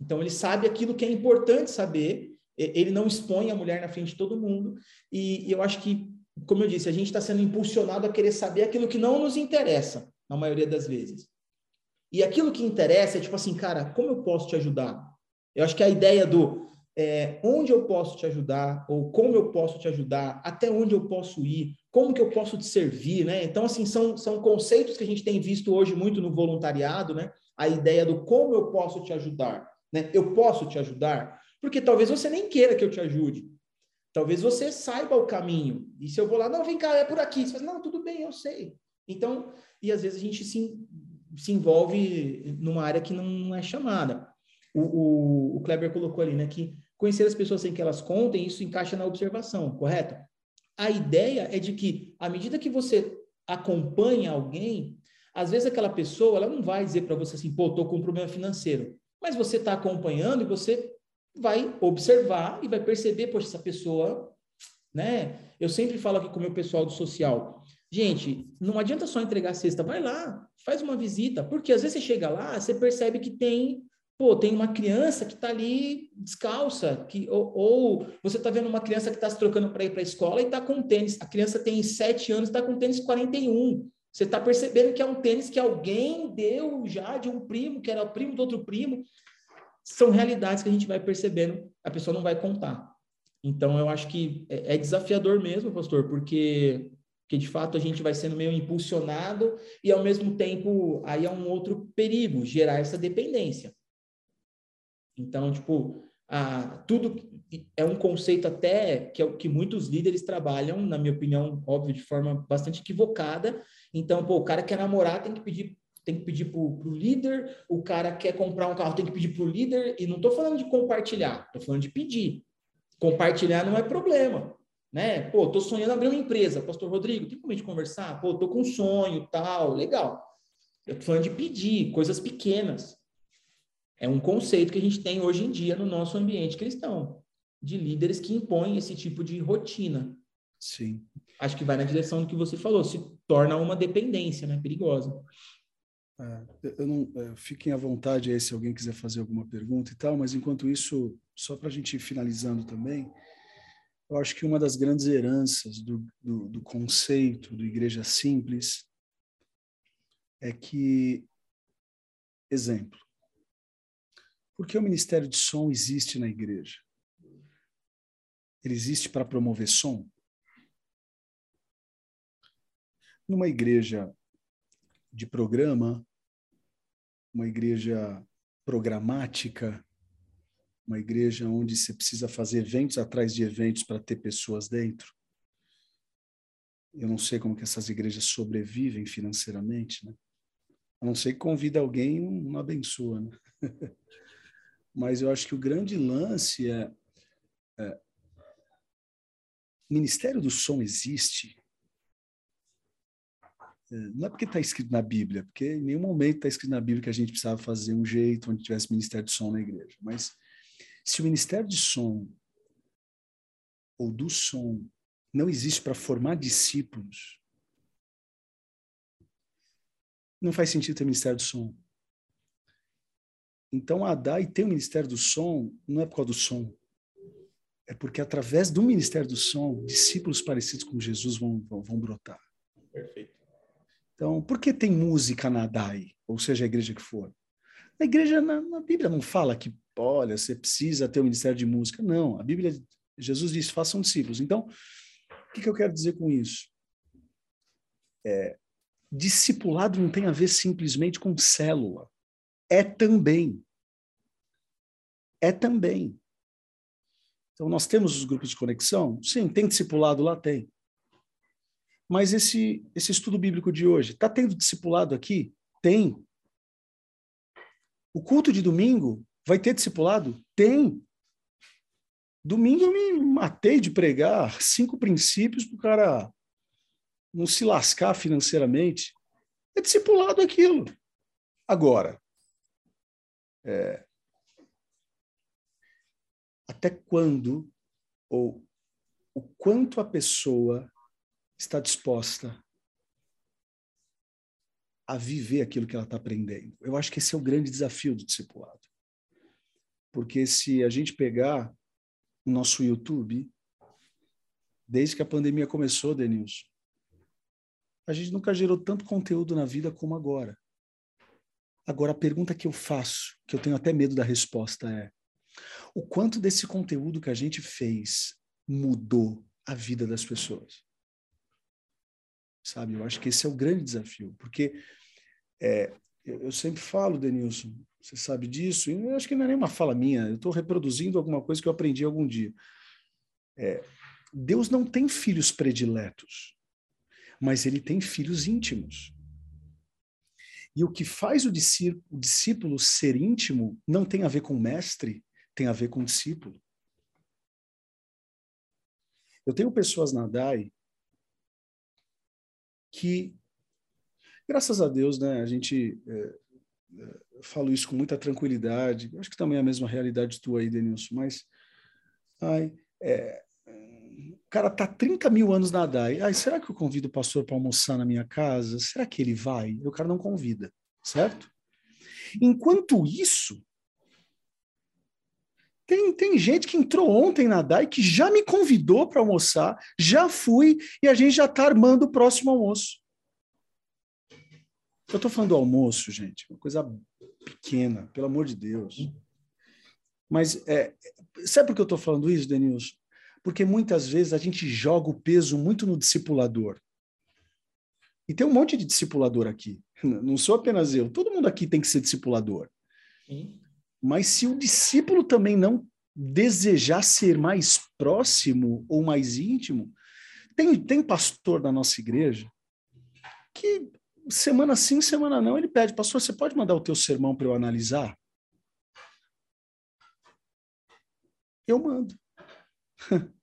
Speaker 1: Então ele sabe aquilo que é importante saber. Ele não expõe a mulher na frente de todo mundo. E, e eu acho que, como eu disse, a gente está sendo impulsionado a querer saber aquilo que não nos interessa, na maioria das vezes. E aquilo que interessa é tipo assim, cara, como eu posso te ajudar? Eu acho que a ideia do é, onde eu posso te ajudar, ou como eu posso te ajudar, até onde eu posso ir, como que eu posso te servir, né? Então, assim, são, são conceitos que a gente tem visto hoje muito no voluntariado, né? A ideia do como eu posso te ajudar, né? Eu posso te ajudar, porque talvez você nem queira que eu te ajude. Talvez você saiba o caminho. E se eu vou lá, não, vem cá, é por aqui. Você fala, não, tudo bem, eu sei. Então, e às vezes a gente se, se envolve numa área que não é chamada. O, o, o Kleber colocou ali, né, que Conhecer as pessoas sem que elas contem, isso encaixa na observação, correto? A ideia é de que, à medida que você acompanha alguém, às vezes aquela pessoa ela não vai dizer para você assim, pô, estou com um problema financeiro. Mas você está acompanhando e você vai observar e vai perceber, poxa, essa pessoa, né? Eu sempre falo aqui com o meu pessoal do social. Gente, não adianta só entregar a cesta, vai lá, faz uma visita, porque às vezes você chega lá, você percebe que tem Pô, tem uma criança que está ali descalça, que, ou, ou você está vendo uma criança que está se trocando para ir para a escola e está com tênis. A criança tem 7 anos está com tênis 41. Você está percebendo que é um tênis que alguém deu já de um primo, que era o primo do outro primo. São realidades que a gente vai percebendo, a pessoa não vai contar. Então, eu acho que é, é desafiador mesmo, pastor, porque porque de fato a gente vai sendo meio impulsionado e ao mesmo tempo aí é um outro perigo gerar essa dependência. Então, tipo, a, tudo é um conceito até que é o que muitos líderes trabalham, na minha opinião, óbvio, de forma bastante equivocada. Então, pô, o cara quer namorar tem que pedir tem que pedir para o líder, o cara quer comprar um carro tem que pedir para o líder, e não estou falando de compartilhar, estou falando de pedir. Compartilhar não é problema, né? Pô, estou sonhando abrir uma empresa, pastor Rodrigo, tem como a gente conversar? Pô, estou com um sonho, tal, legal. Eu estou falando de pedir, coisas pequenas. É um conceito que a gente tem hoje em dia no nosso ambiente cristão, de líderes que impõem esse tipo de rotina.
Speaker 2: Sim.
Speaker 1: Acho que vai na direção do que você falou, se torna uma dependência, né? Perigosa.
Speaker 2: É, eu não, é, fiquem à vontade aí se alguém quiser fazer alguma pergunta e tal, mas enquanto isso, só para a gente ir finalizando também, eu acho que uma das grandes heranças do, do, do conceito do Igreja Simples é que, exemplo, por que o Ministério de Som existe na igreja? Ele existe para promover som? Numa igreja de programa, uma igreja programática, uma igreja onde você precisa fazer eventos atrás de eventos para ter pessoas dentro. Eu não sei como que essas igrejas sobrevivem financeiramente, né? A não ser que convida alguém não abençoa, né? mas eu acho que o grande lance é, é o Ministério do Som existe é, não é porque está escrito na Bíblia, porque em nenhum momento está escrito na Bíblia que a gente precisava fazer um jeito onde tivesse Ministério de Som na igreja. Mas se o Ministério de Som ou do som não existe para formar discípulos, não faz sentido ter Ministério de Som. Então, a DAI tem o Ministério do Som, não é por causa do som. é porque através do ministério do som, discípulos parecidos com Jesus vão, vão, vão brotar.
Speaker 1: Perfeito.
Speaker 2: Então, por que tem música na DAI, ou seja, a igreja que for? A igreja, na, na Bíblia, não fala que, olha, você precisa ter o um ministério de música. Não, a Bíblia, Jesus diz, façam discípulos. Então, o que, que eu quero dizer com isso? É, discipulado não tem a ver simplesmente com célula. É também. É também. Então, nós temos os grupos de conexão? Sim, tem discipulado lá? Tem. Mas esse, esse estudo bíblico de hoje, está tendo discipulado aqui? Tem. O culto de domingo vai ter discipulado? Tem. Domingo eu me matei de pregar cinco princípios para o cara não se lascar financeiramente. É discipulado aquilo. Agora, é, até quando ou o quanto a pessoa está disposta a viver aquilo que ela está aprendendo. Eu acho que esse é o grande desafio do discipulado. Porque se a gente pegar o nosso YouTube, desde que a pandemia começou, Denilson, a gente nunca gerou tanto conteúdo na vida como agora. Agora, a pergunta que eu faço, que eu tenho até medo da resposta, é: o quanto desse conteúdo que a gente fez mudou a vida das pessoas? Sabe, eu acho que esse é o grande desafio, porque é, eu, eu, sempre falo, Denilson, você sabe disso, e eu acho que não é nenhuma fala minha, eu estou reproduzindo alguma coisa que eu aprendi algum dia. É, Deus não tem filhos prediletos, mas ele tem filhos íntimos. E o que faz o discípulo ser íntimo não tem a ver com o mestre, tem a ver com o discípulo. Eu tenho pessoas na DAI que, graças a Deus, né, a gente é, é, falo isso com muita tranquilidade. Acho que também é a mesma realidade tua aí, Denilson, mas ai, é, o cara tá 30 mil anos na DAI. Ai, será que eu convido o pastor para almoçar na minha casa? Será que ele vai? O cara não convida, certo? Enquanto isso, tem, tem gente que entrou ontem na DAI que já me convidou para almoçar, já fui e a gente já está armando o próximo almoço. Eu estou falando do almoço, gente, uma coisa pequena, pelo amor de Deus. Mas é, sabe por que eu estou falando isso, Denilson? Porque muitas vezes a gente joga o peso muito no discipulador. E tem um monte de discipulador aqui. Não sou apenas eu. Todo mundo aqui tem que ser discipulador. Sim. Mas se o discípulo também não desejar ser mais próximo ou mais íntimo, tem, tem pastor da nossa igreja que semana sim, semana não, ele pede, pastor, você pode mandar o teu sermão para eu analisar? Eu mando.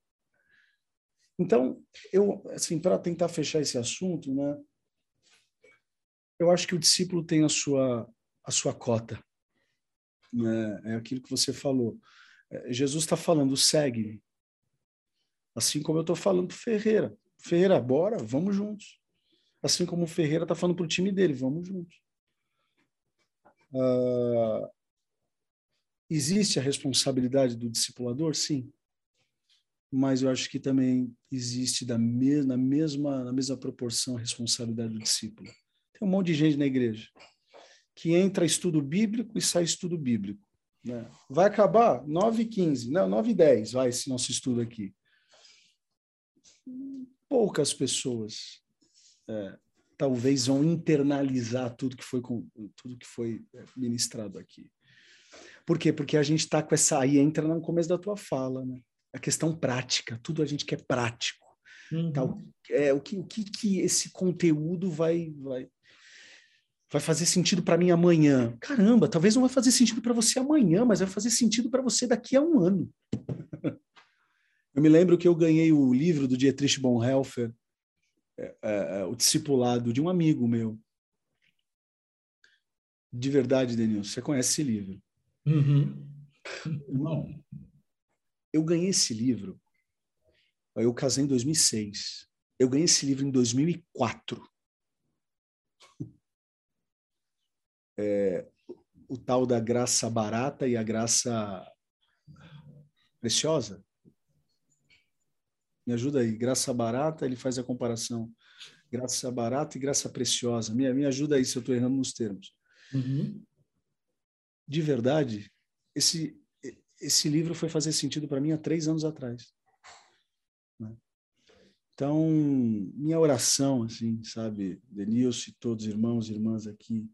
Speaker 2: Então, eu, assim, para tentar fechar esse assunto, né, eu acho que o discípulo tem a sua, a sua cota né? é aquilo que você falou. É, Jesus está falando, segue. Assim como eu estou falando para Ferreira. Ferreira, bora, vamos juntos. Assim como o Ferreira está falando para o time dele, vamos juntos. Uh, existe a responsabilidade do discipulador? Sim. Mas eu acho que também existe da na, mesma, na mesma proporção a responsabilidade do discípulo. Tem um monte de gente na igreja que entra estudo bíblico e sai estudo bíblico. Né? Vai acabar 9 e 15, não, 9 e 10 vai esse nosso estudo aqui. Poucas pessoas é, talvez vão internalizar tudo que foi tudo que foi é, ministrado aqui. Por quê? Porque a gente está com essa aí entra no começo da tua fala, né? A questão prática, tudo a gente quer prático. Uhum. Tal, é o que o que, que esse conteúdo vai vai vai fazer sentido para mim amanhã. Caramba, talvez não vai fazer sentido para você amanhã, mas vai fazer sentido para você daqui a um ano. eu me lembro que eu ganhei o livro do Dietrich Bonhoeffer, é, é, é, o discipulado de um amigo meu. De verdade, Denilson, você conhece esse livro?
Speaker 1: Uhum.
Speaker 2: Não. Eu ganhei esse livro. Eu casei em 2006. Eu ganhei esse livro em 2004. É, o tal da graça barata e a graça preciosa. Me ajuda aí. Graça barata, ele faz a comparação. Graça barata e graça preciosa. Me, me ajuda aí se eu estou errando nos termos.
Speaker 1: Uhum.
Speaker 2: De verdade, esse, esse livro foi fazer sentido para mim há três anos atrás. Né? Então, minha oração, assim, sabe, Denilson e todos os irmãos e irmãs aqui,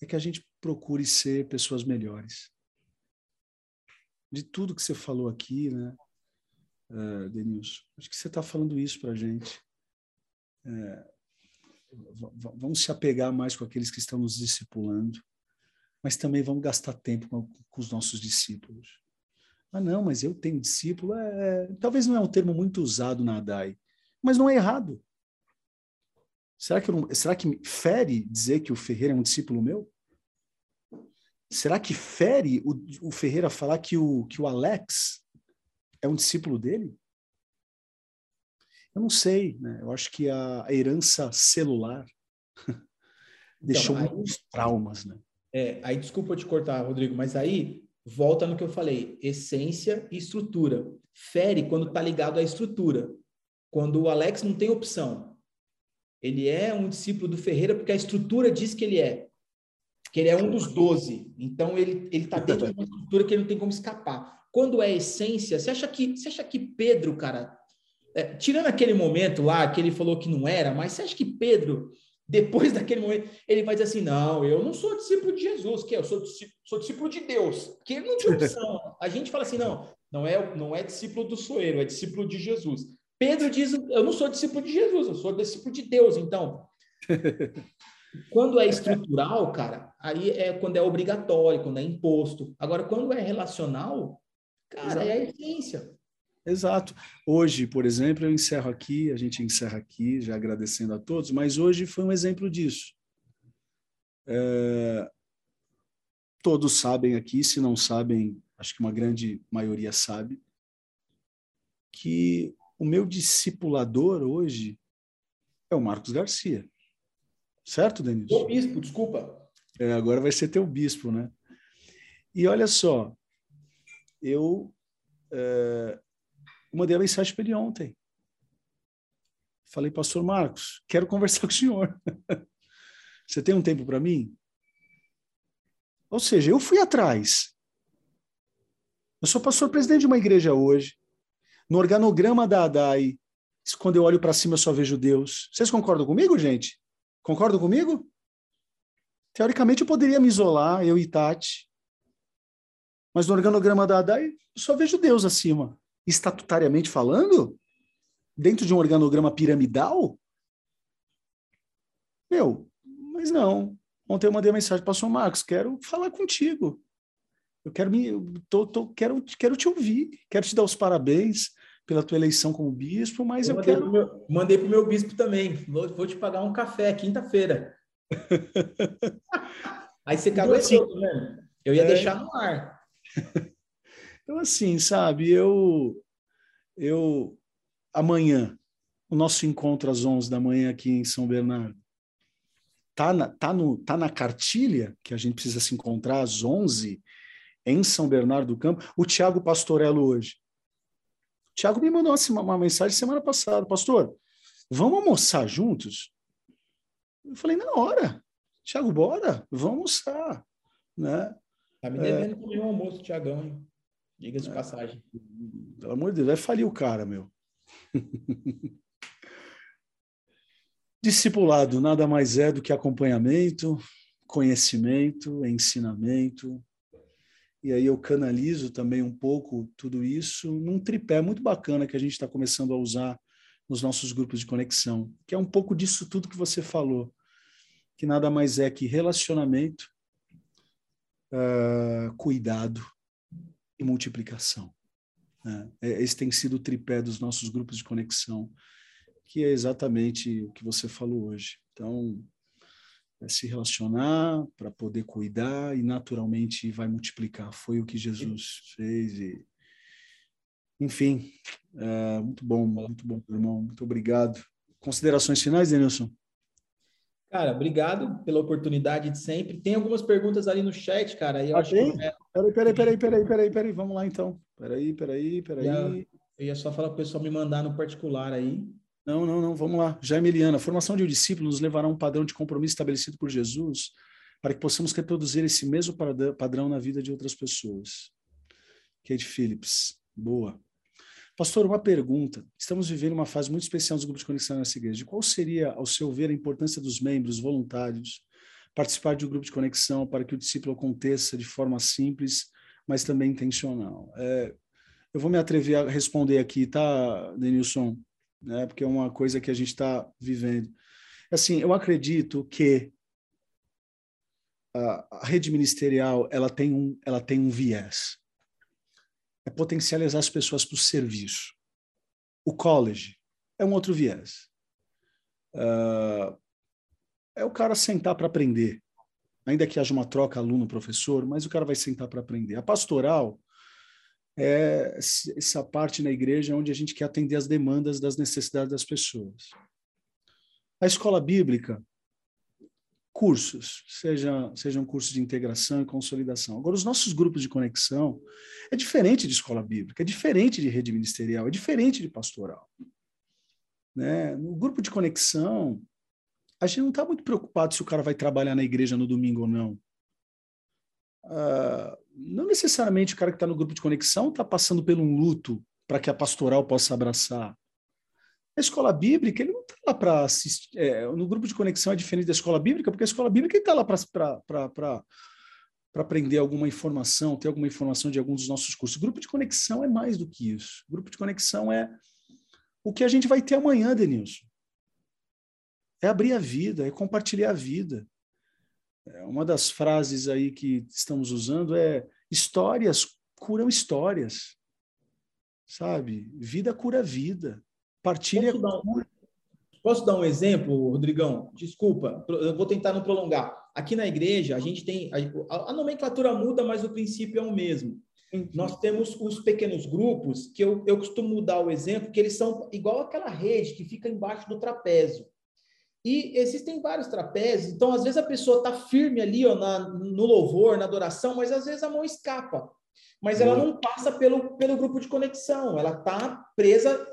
Speaker 2: é que a gente procure ser pessoas melhores. De tudo que você falou aqui, né, uh, Denilson? Acho que você está falando isso para a gente. É, vamos se apegar mais com aqueles que estão nos discipulando, mas também vamos gastar tempo com, com os nossos discípulos. Ah, não, mas eu tenho discípulo. É, é talvez não é um termo muito usado na ADAI, mas não é errado. Será que, não, será que fere dizer que o Ferreira é um discípulo meu? Será que fere o, o Ferreira falar que o, que o Alex é um discípulo dele? Eu não sei, né? Eu acho que a herança celular deixou então, aí, muitos traumas, né?
Speaker 1: É, aí desculpa te cortar, Rodrigo, mas aí volta no que eu falei, essência e estrutura. Fere quando está ligado à estrutura. Quando o Alex não tem opção. Ele é um discípulo do Ferreira porque a estrutura diz que ele é. Que ele é um dos doze. Então ele está dentro de uma estrutura que ele não tem como escapar. Quando é essência, você acha que, você acha que Pedro, cara, é, tirando aquele momento lá que ele falou que não era, mas você acha que Pedro, depois daquele momento, ele vai dizer assim: não, eu não sou discípulo de Jesus, que eu sou, sou discípulo de Deus, porque ele não tinha opção. A gente fala assim: não, não é, não é discípulo do soeiro, é discípulo de Jesus. Pedro diz: eu não sou discípulo de Jesus, eu sou discípulo de Deus. Então, quando é estrutural, cara, aí é quando é obrigatório, quando é imposto. Agora, quando é relacional, cara, Exato. é a essência.
Speaker 2: Exato. Hoje, por exemplo, eu encerro aqui, a gente encerra aqui, já agradecendo a todos, mas hoje foi um exemplo disso. É... Todos sabem aqui, se não sabem, acho que uma grande maioria sabe, que o meu discipulador hoje é o Marcos Garcia. Certo, Denilson?
Speaker 1: O bispo, desculpa.
Speaker 2: É, agora vai ser teu bispo, né? E olha só, eu é, mandei a mensagem para ele ontem. Falei, pastor Marcos, quero conversar com o senhor. Você tem um tempo para mim? Ou seja, eu fui atrás. Eu sou pastor presidente de uma igreja hoje. No organograma da ADAI, quando eu olho para cima eu só vejo Deus. Vocês concordam comigo, gente? Concordam comigo? Teoricamente eu poderia me isolar, eu e Tati. Mas no organograma da ADAI eu só vejo Deus acima estatutariamente falando, dentro de um organograma piramidal? Meu, mas não. Ontem eu mandei uma mensagem para o senhor Marcos, quero falar contigo. Eu quero me, tô, tô, quero, quero te ouvir, quero te dar os parabéns pela tua eleição como bispo, mas eu, eu
Speaker 1: mandei
Speaker 2: quero.
Speaker 1: Pro meu, mandei para o meu bispo também. Vou, vou te pagar um café quinta-feira. Aí você cagou então, assim, né? Eu ia é... deixar no ar.
Speaker 2: Então, assim, sabe, eu, eu, amanhã, o nosso encontro às 11 da manhã aqui em São Bernardo, tá na, tá no, tá na cartilha que a gente precisa se encontrar às 11 em São Bernardo do Campo. O Tiago Pastorello hoje. Tiago me mandou uma, uma mensagem semana passada, pastor, vamos almoçar juntos? Eu falei, na hora. Tiago, bora, vamos almoçar. Né?
Speaker 1: Tá me devendo é... comer um almoço, Tiagão, hein? Diga de é. passagem.
Speaker 2: Pelo amor de Deus, vai falir o cara, meu. Discipulado nada mais é do que acompanhamento, conhecimento, ensinamento. E aí eu canalizo também um pouco tudo isso num tripé muito bacana que a gente está começando a usar nos nossos grupos de conexão, que é um pouco disso tudo que você falou, que nada mais é que relacionamento, uh, cuidado e multiplicação. Né? É, esse tem sido o tripé dos nossos grupos de conexão, que é exatamente o que você falou hoje. Então, se relacionar para poder cuidar e naturalmente vai multiplicar. Foi o que Jesus fez e enfim, é, muito bom, muito bom, irmão. Muito obrigado. Considerações finais, Denilson?
Speaker 1: Cara, obrigado pela oportunidade de sempre. Tem algumas perguntas ali no chat, cara. E eu ah, acho
Speaker 2: tem? Que... Peraí, peraí, peraí, peraí, peraí, peraí, vamos lá então. Peraí, peraí, peraí.
Speaker 1: Eu ia só falar para o pessoal me mandar no particular aí.
Speaker 2: Não, não, não, vamos lá. Jaime Eliana, a formação de um discípulo nos levará a um padrão de compromisso estabelecido por Jesus para que possamos reproduzir esse mesmo padrão na vida de outras pessoas. Kate Phillips, boa. Pastor, uma pergunta. Estamos vivendo uma fase muito especial dos grupos de conexão nessa igreja. Qual seria, ao seu ver, a importância dos membros voluntários participar de um grupo de conexão para que o discípulo aconteça de forma simples, mas também intencional? É, eu vou me atrever a responder aqui, tá, Denilson? Né, porque é uma coisa que a gente está vivendo. Assim, eu acredito que a, a rede ministerial ela tem um, ela tem um viés. É potencializar as pessoas para o serviço. O college é um outro viés. Uh, é o cara sentar para aprender. Ainda que haja uma troca aluno-professor, mas o cara vai sentar para aprender. A pastoral é essa parte na igreja onde a gente quer atender as demandas das necessidades das pessoas. A escola bíblica cursos, seja, sejam cursos de integração e consolidação. Agora, os nossos grupos de conexão é diferente de escola bíblica, é diferente de rede ministerial, é diferente de pastoral. Né? No grupo de conexão, a gente não está muito preocupado se o cara vai trabalhar na igreja no domingo ou não. Uh, não necessariamente o cara que está no grupo de conexão está passando por um luto para que a pastoral possa abraçar. A escola bíblica, ele não está lá para assistir. É, no grupo de conexão é diferente da escola bíblica, porque a escola bíblica está lá para aprender alguma informação, ter alguma informação de algum dos nossos cursos. O grupo de conexão é mais do que isso. O grupo de conexão é o que a gente vai ter amanhã, Denilson. É abrir a vida, é compartilhar a vida. É, uma das frases aí que estamos usando é histórias curam histórias. Sabe? Vida cura vida. Partilha.
Speaker 1: Posso dar, um, posso dar um exemplo, Rodrigão? Desculpa, eu vou tentar não prolongar. Aqui na igreja, a gente tem. A, a nomenclatura muda, mas o princípio é o mesmo. Nós temos os pequenos grupos, que eu, eu costumo dar o exemplo, que eles são igual aquela rede que fica embaixo do trapézio. E existem vários trapézios, então às vezes a pessoa está firme ali ó, na, no louvor, na adoração, mas às vezes a mão escapa. Mas ela não passa pelo, pelo grupo de conexão, ela está presa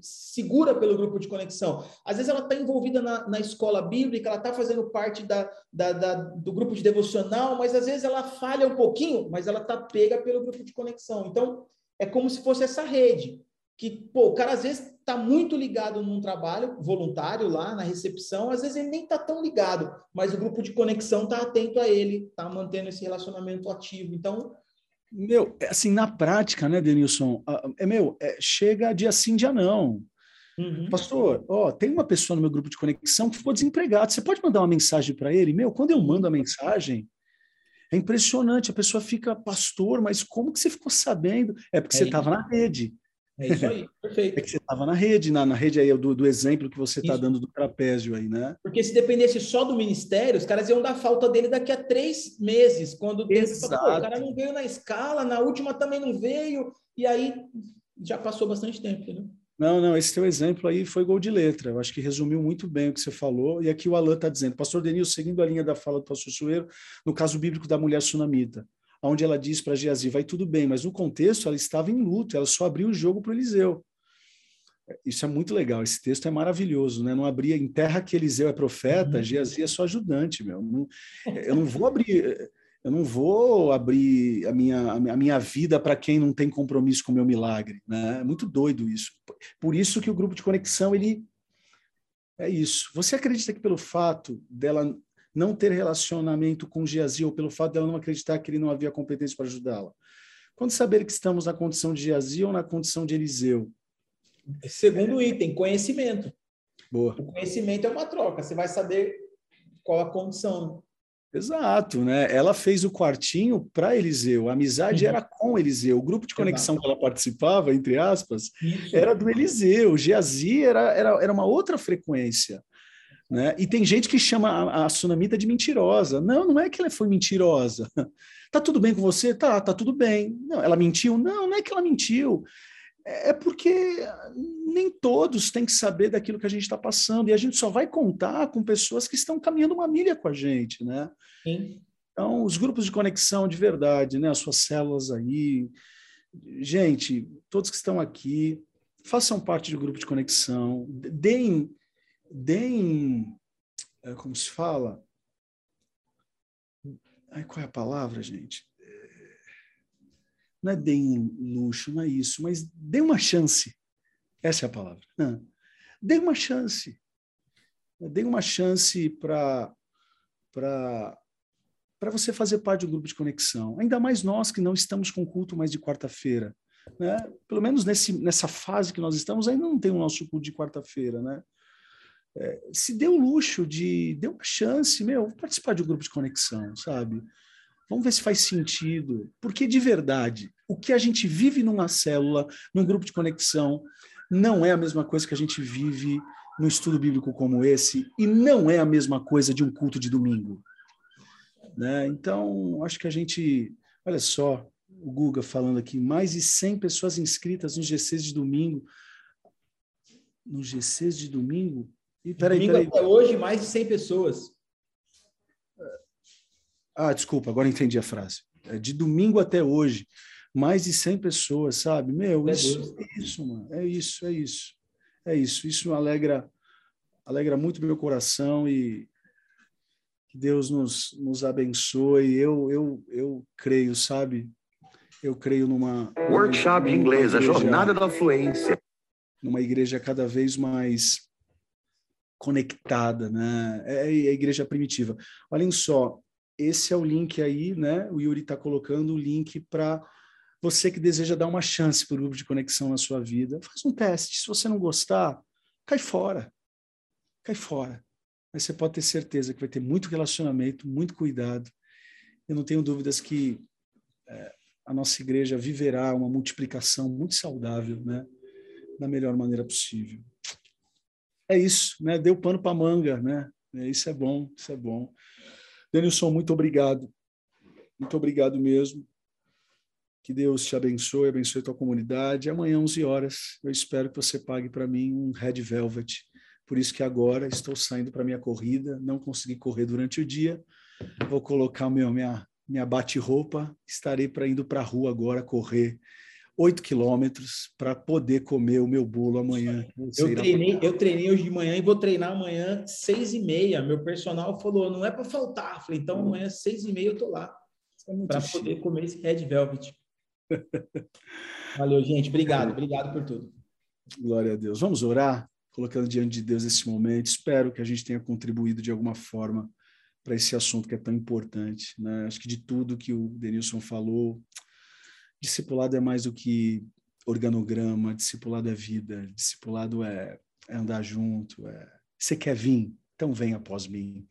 Speaker 1: segura pelo grupo de conexão. Às vezes ela está envolvida na, na, escola bíblica, ela está fazendo parte da, da, da, do grupo de devocional, mas às vezes ela falha um pouquinho, mas ela está pega pelo grupo de conexão. Então, é como se fosse essa rede. Que, pô, o cara às vezes está muito ligado num trabalho voluntário lá na recepção, às vezes ele nem está tão ligado, mas o grupo de conexão está atento a ele, está mantendo esse relacionamento ativo. Então,
Speaker 2: meu, é assim, na prática, né, Denilson? É, meu, é, chega dia sim, dia não. Uhum. Pastor, ó, tem uma pessoa no meu grupo de conexão que ficou desempregado. Você pode mandar uma mensagem para ele? Meu, quando eu mando a mensagem, é impressionante. A pessoa fica, pastor, mas como que você ficou sabendo? É porque é você estava na rede.
Speaker 1: É isso aí, perfeito.
Speaker 2: É que você estava na rede, na, na rede aí do, do exemplo que você está dando do trapézio aí, né?
Speaker 1: Porque se dependesse só do ministério, os caras iam dar falta dele daqui a três meses, quando
Speaker 2: Exato.
Speaker 1: Fala, o cara não veio na escala, na última também não veio, e aí já passou bastante tempo, entendeu?
Speaker 2: Não, não, esse teu exemplo aí foi gol de letra. Eu acho que resumiu muito bem o que você falou. E aqui o Alan está dizendo, pastor Denil, seguindo a linha da fala do pastor Sueiro, no caso bíblico da mulher sunamita onde ela diz para Geazi, vai tudo bem, mas no contexto ela estava em luto, ela só abriu o jogo para Eliseu. Isso é muito legal, esse texto é maravilhoso, né? Não abria em terra que Eliseu é profeta, uhum. Geazi é só ajudante, meu. Não, eu não vou abrir, eu não vou abrir a minha, a minha vida para quem não tem compromisso com o meu milagre, né? É muito doido isso. Por isso que o grupo de conexão ele é isso. Você acredita que pelo fato dela não ter relacionamento com Geazi ou pelo fato dela não acreditar que ele não havia competência para ajudá-la? Quando saber que estamos na condição de Geazi ou na condição de Eliseu?
Speaker 1: Segundo item, conhecimento.
Speaker 2: Boa.
Speaker 1: O conhecimento é uma troca, você vai saber qual a condição.
Speaker 2: Exato, né? Ela fez o quartinho para Eliseu, a amizade uhum. era com Eliseu, o grupo de conexão Exato. que ela participava, entre aspas, Isso. era do Eliseu, Geazi era, era, era uma outra frequência. Né? E tem gente que chama a, a Sunamita de mentirosa. Não, não é que ela foi mentirosa. Tá tudo bem com você? Tá, tá tudo bem. Não, ela mentiu? Não, não é que ela mentiu. É, é porque nem todos têm que saber daquilo que a gente está passando. E a gente só vai contar com pessoas que estão caminhando uma milha com a gente, né?
Speaker 1: Sim.
Speaker 2: Então, os grupos de conexão de verdade, né? As suas células aí. Gente, todos que estão aqui, façam parte do grupo de conexão, deem, deem, é, como se fala? Ai, qual é a palavra, gente? É, não é deem luxo, não é isso, mas dê uma chance. Essa é a palavra. Dê uma chance. Dê uma chance para para você fazer parte do grupo de conexão. Ainda mais nós que não estamos com culto mais de quarta-feira. Né? Pelo menos nesse, nessa fase que nós estamos, ainda não tem o nosso culto de quarta-feira. Né? É, se dê o luxo de, dê uma chance, meu, participar de um grupo de conexão, sabe? Vamos ver se faz sentido. Porque, de verdade, o que a gente vive numa célula, num grupo de conexão, não é a mesma coisa que a gente vive no estudo bíblico como esse, e não é a mesma coisa de um culto de domingo. Né? Então, acho que a gente. Olha só, o Guga falando aqui, mais de 100 pessoas inscritas no G6 de domingo. No G6 de domingo?
Speaker 1: E peraí, domingo peraí. até hoje, mais de 100 pessoas.
Speaker 2: Ah, desculpa, agora entendi a frase. É de domingo até hoje, mais de 100 pessoas, sabe? Meu, é isso, é isso, mano. É isso, é isso. É isso. Isso alegra, alegra muito meu coração e, que Deus nos, nos abençoe. Eu, eu, eu creio, sabe? Eu creio numa.
Speaker 3: Workshop numa inglês, a jornada da fluência.
Speaker 2: Numa igreja cada vez mais conectada, né? É, é a igreja primitiva. Olhem só, esse é o link aí, né? O Yuri está colocando o link para você que deseja dar uma chance para o grupo de conexão na sua vida. Faz um teste. Se você não gostar, cai fora. Cai fora mas você pode ter certeza que vai ter muito relacionamento, muito cuidado. Eu não tenho dúvidas que é, a nossa igreja viverá uma multiplicação muito saudável, né? Da melhor maneira possível. É isso, né? Deu pano para manga, né? É, isso é bom, isso é bom. Denilson, muito obrigado. Muito obrigado mesmo. Que Deus te abençoe, abençoe tua comunidade. Amanhã, 11 horas, eu espero que você pague para mim um Red Velvet por isso que agora estou saindo para minha corrida, não consegui correr durante o dia, vou colocar meu, minha, minha bate-roupa, estarei para indo para a rua agora correr oito quilômetros para poder comer o meu bolo amanhã.
Speaker 1: Eu treinei, eu treinei hoje de manhã e vou treinar amanhã seis e meia. Meu personal falou, não é para faltar. falei, então amanhã seis e meia eu tô lá é para poder comer esse Red Velvet. Valeu, gente. Obrigado, obrigado por tudo.
Speaker 2: Glória a Deus. Vamos orar? colocando diante de Deus esse momento. Espero que a gente tenha contribuído de alguma forma para esse assunto que é tão importante. Né? Acho que de tudo que o Denilson falou, discipulado é mais do que organograma, discipulado é vida, discipulado é, é andar junto. É... Você quer vir? Então vem após mim.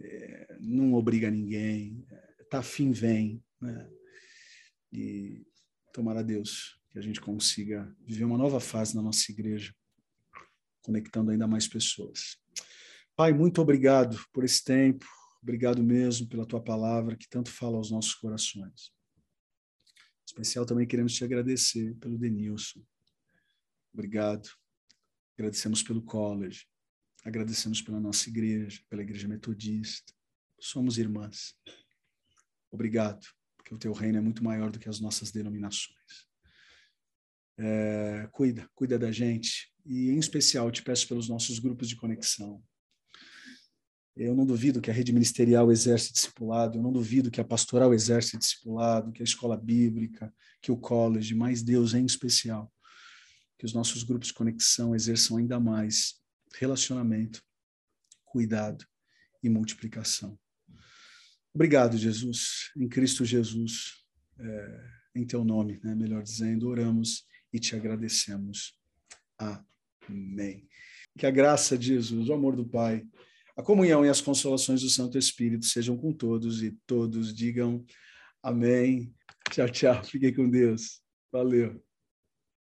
Speaker 2: É, não obriga ninguém. É, tá afim, vem. Né? E tomara Deus que a gente consiga viver uma nova fase na nossa igreja conectando ainda mais pessoas. Pai, muito obrigado por esse tempo, obrigado mesmo pela tua palavra que tanto fala aos nossos corações. Especial também queremos te agradecer pelo Denilson. Obrigado. Agradecemos pelo college, agradecemos pela nossa igreja, pela igreja metodista. Somos irmãs. Obrigado, porque o teu reino é muito maior do que as nossas denominações. É, cuida, cuida da gente, e em especial te peço pelos nossos grupos de conexão. Eu não duvido que a rede ministerial exerce discipulado, eu não duvido que a pastoral exerce discipulado, que a escola bíblica, que o college, mas Deus em especial, que os nossos grupos de conexão exerçam ainda mais relacionamento, cuidado e multiplicação. Obrigado, Jesus, em Cristo Jesus, é, em teu nome, né, melhor dizendo, oramos e te agradecemos. Amém. Que a graça de Jesus, o amor do Pai, a comunhão e as consolações do Santo Espírito sejam com todos e todos digam amém. Tchau, tchau. Fiquem com Deus. Valeu.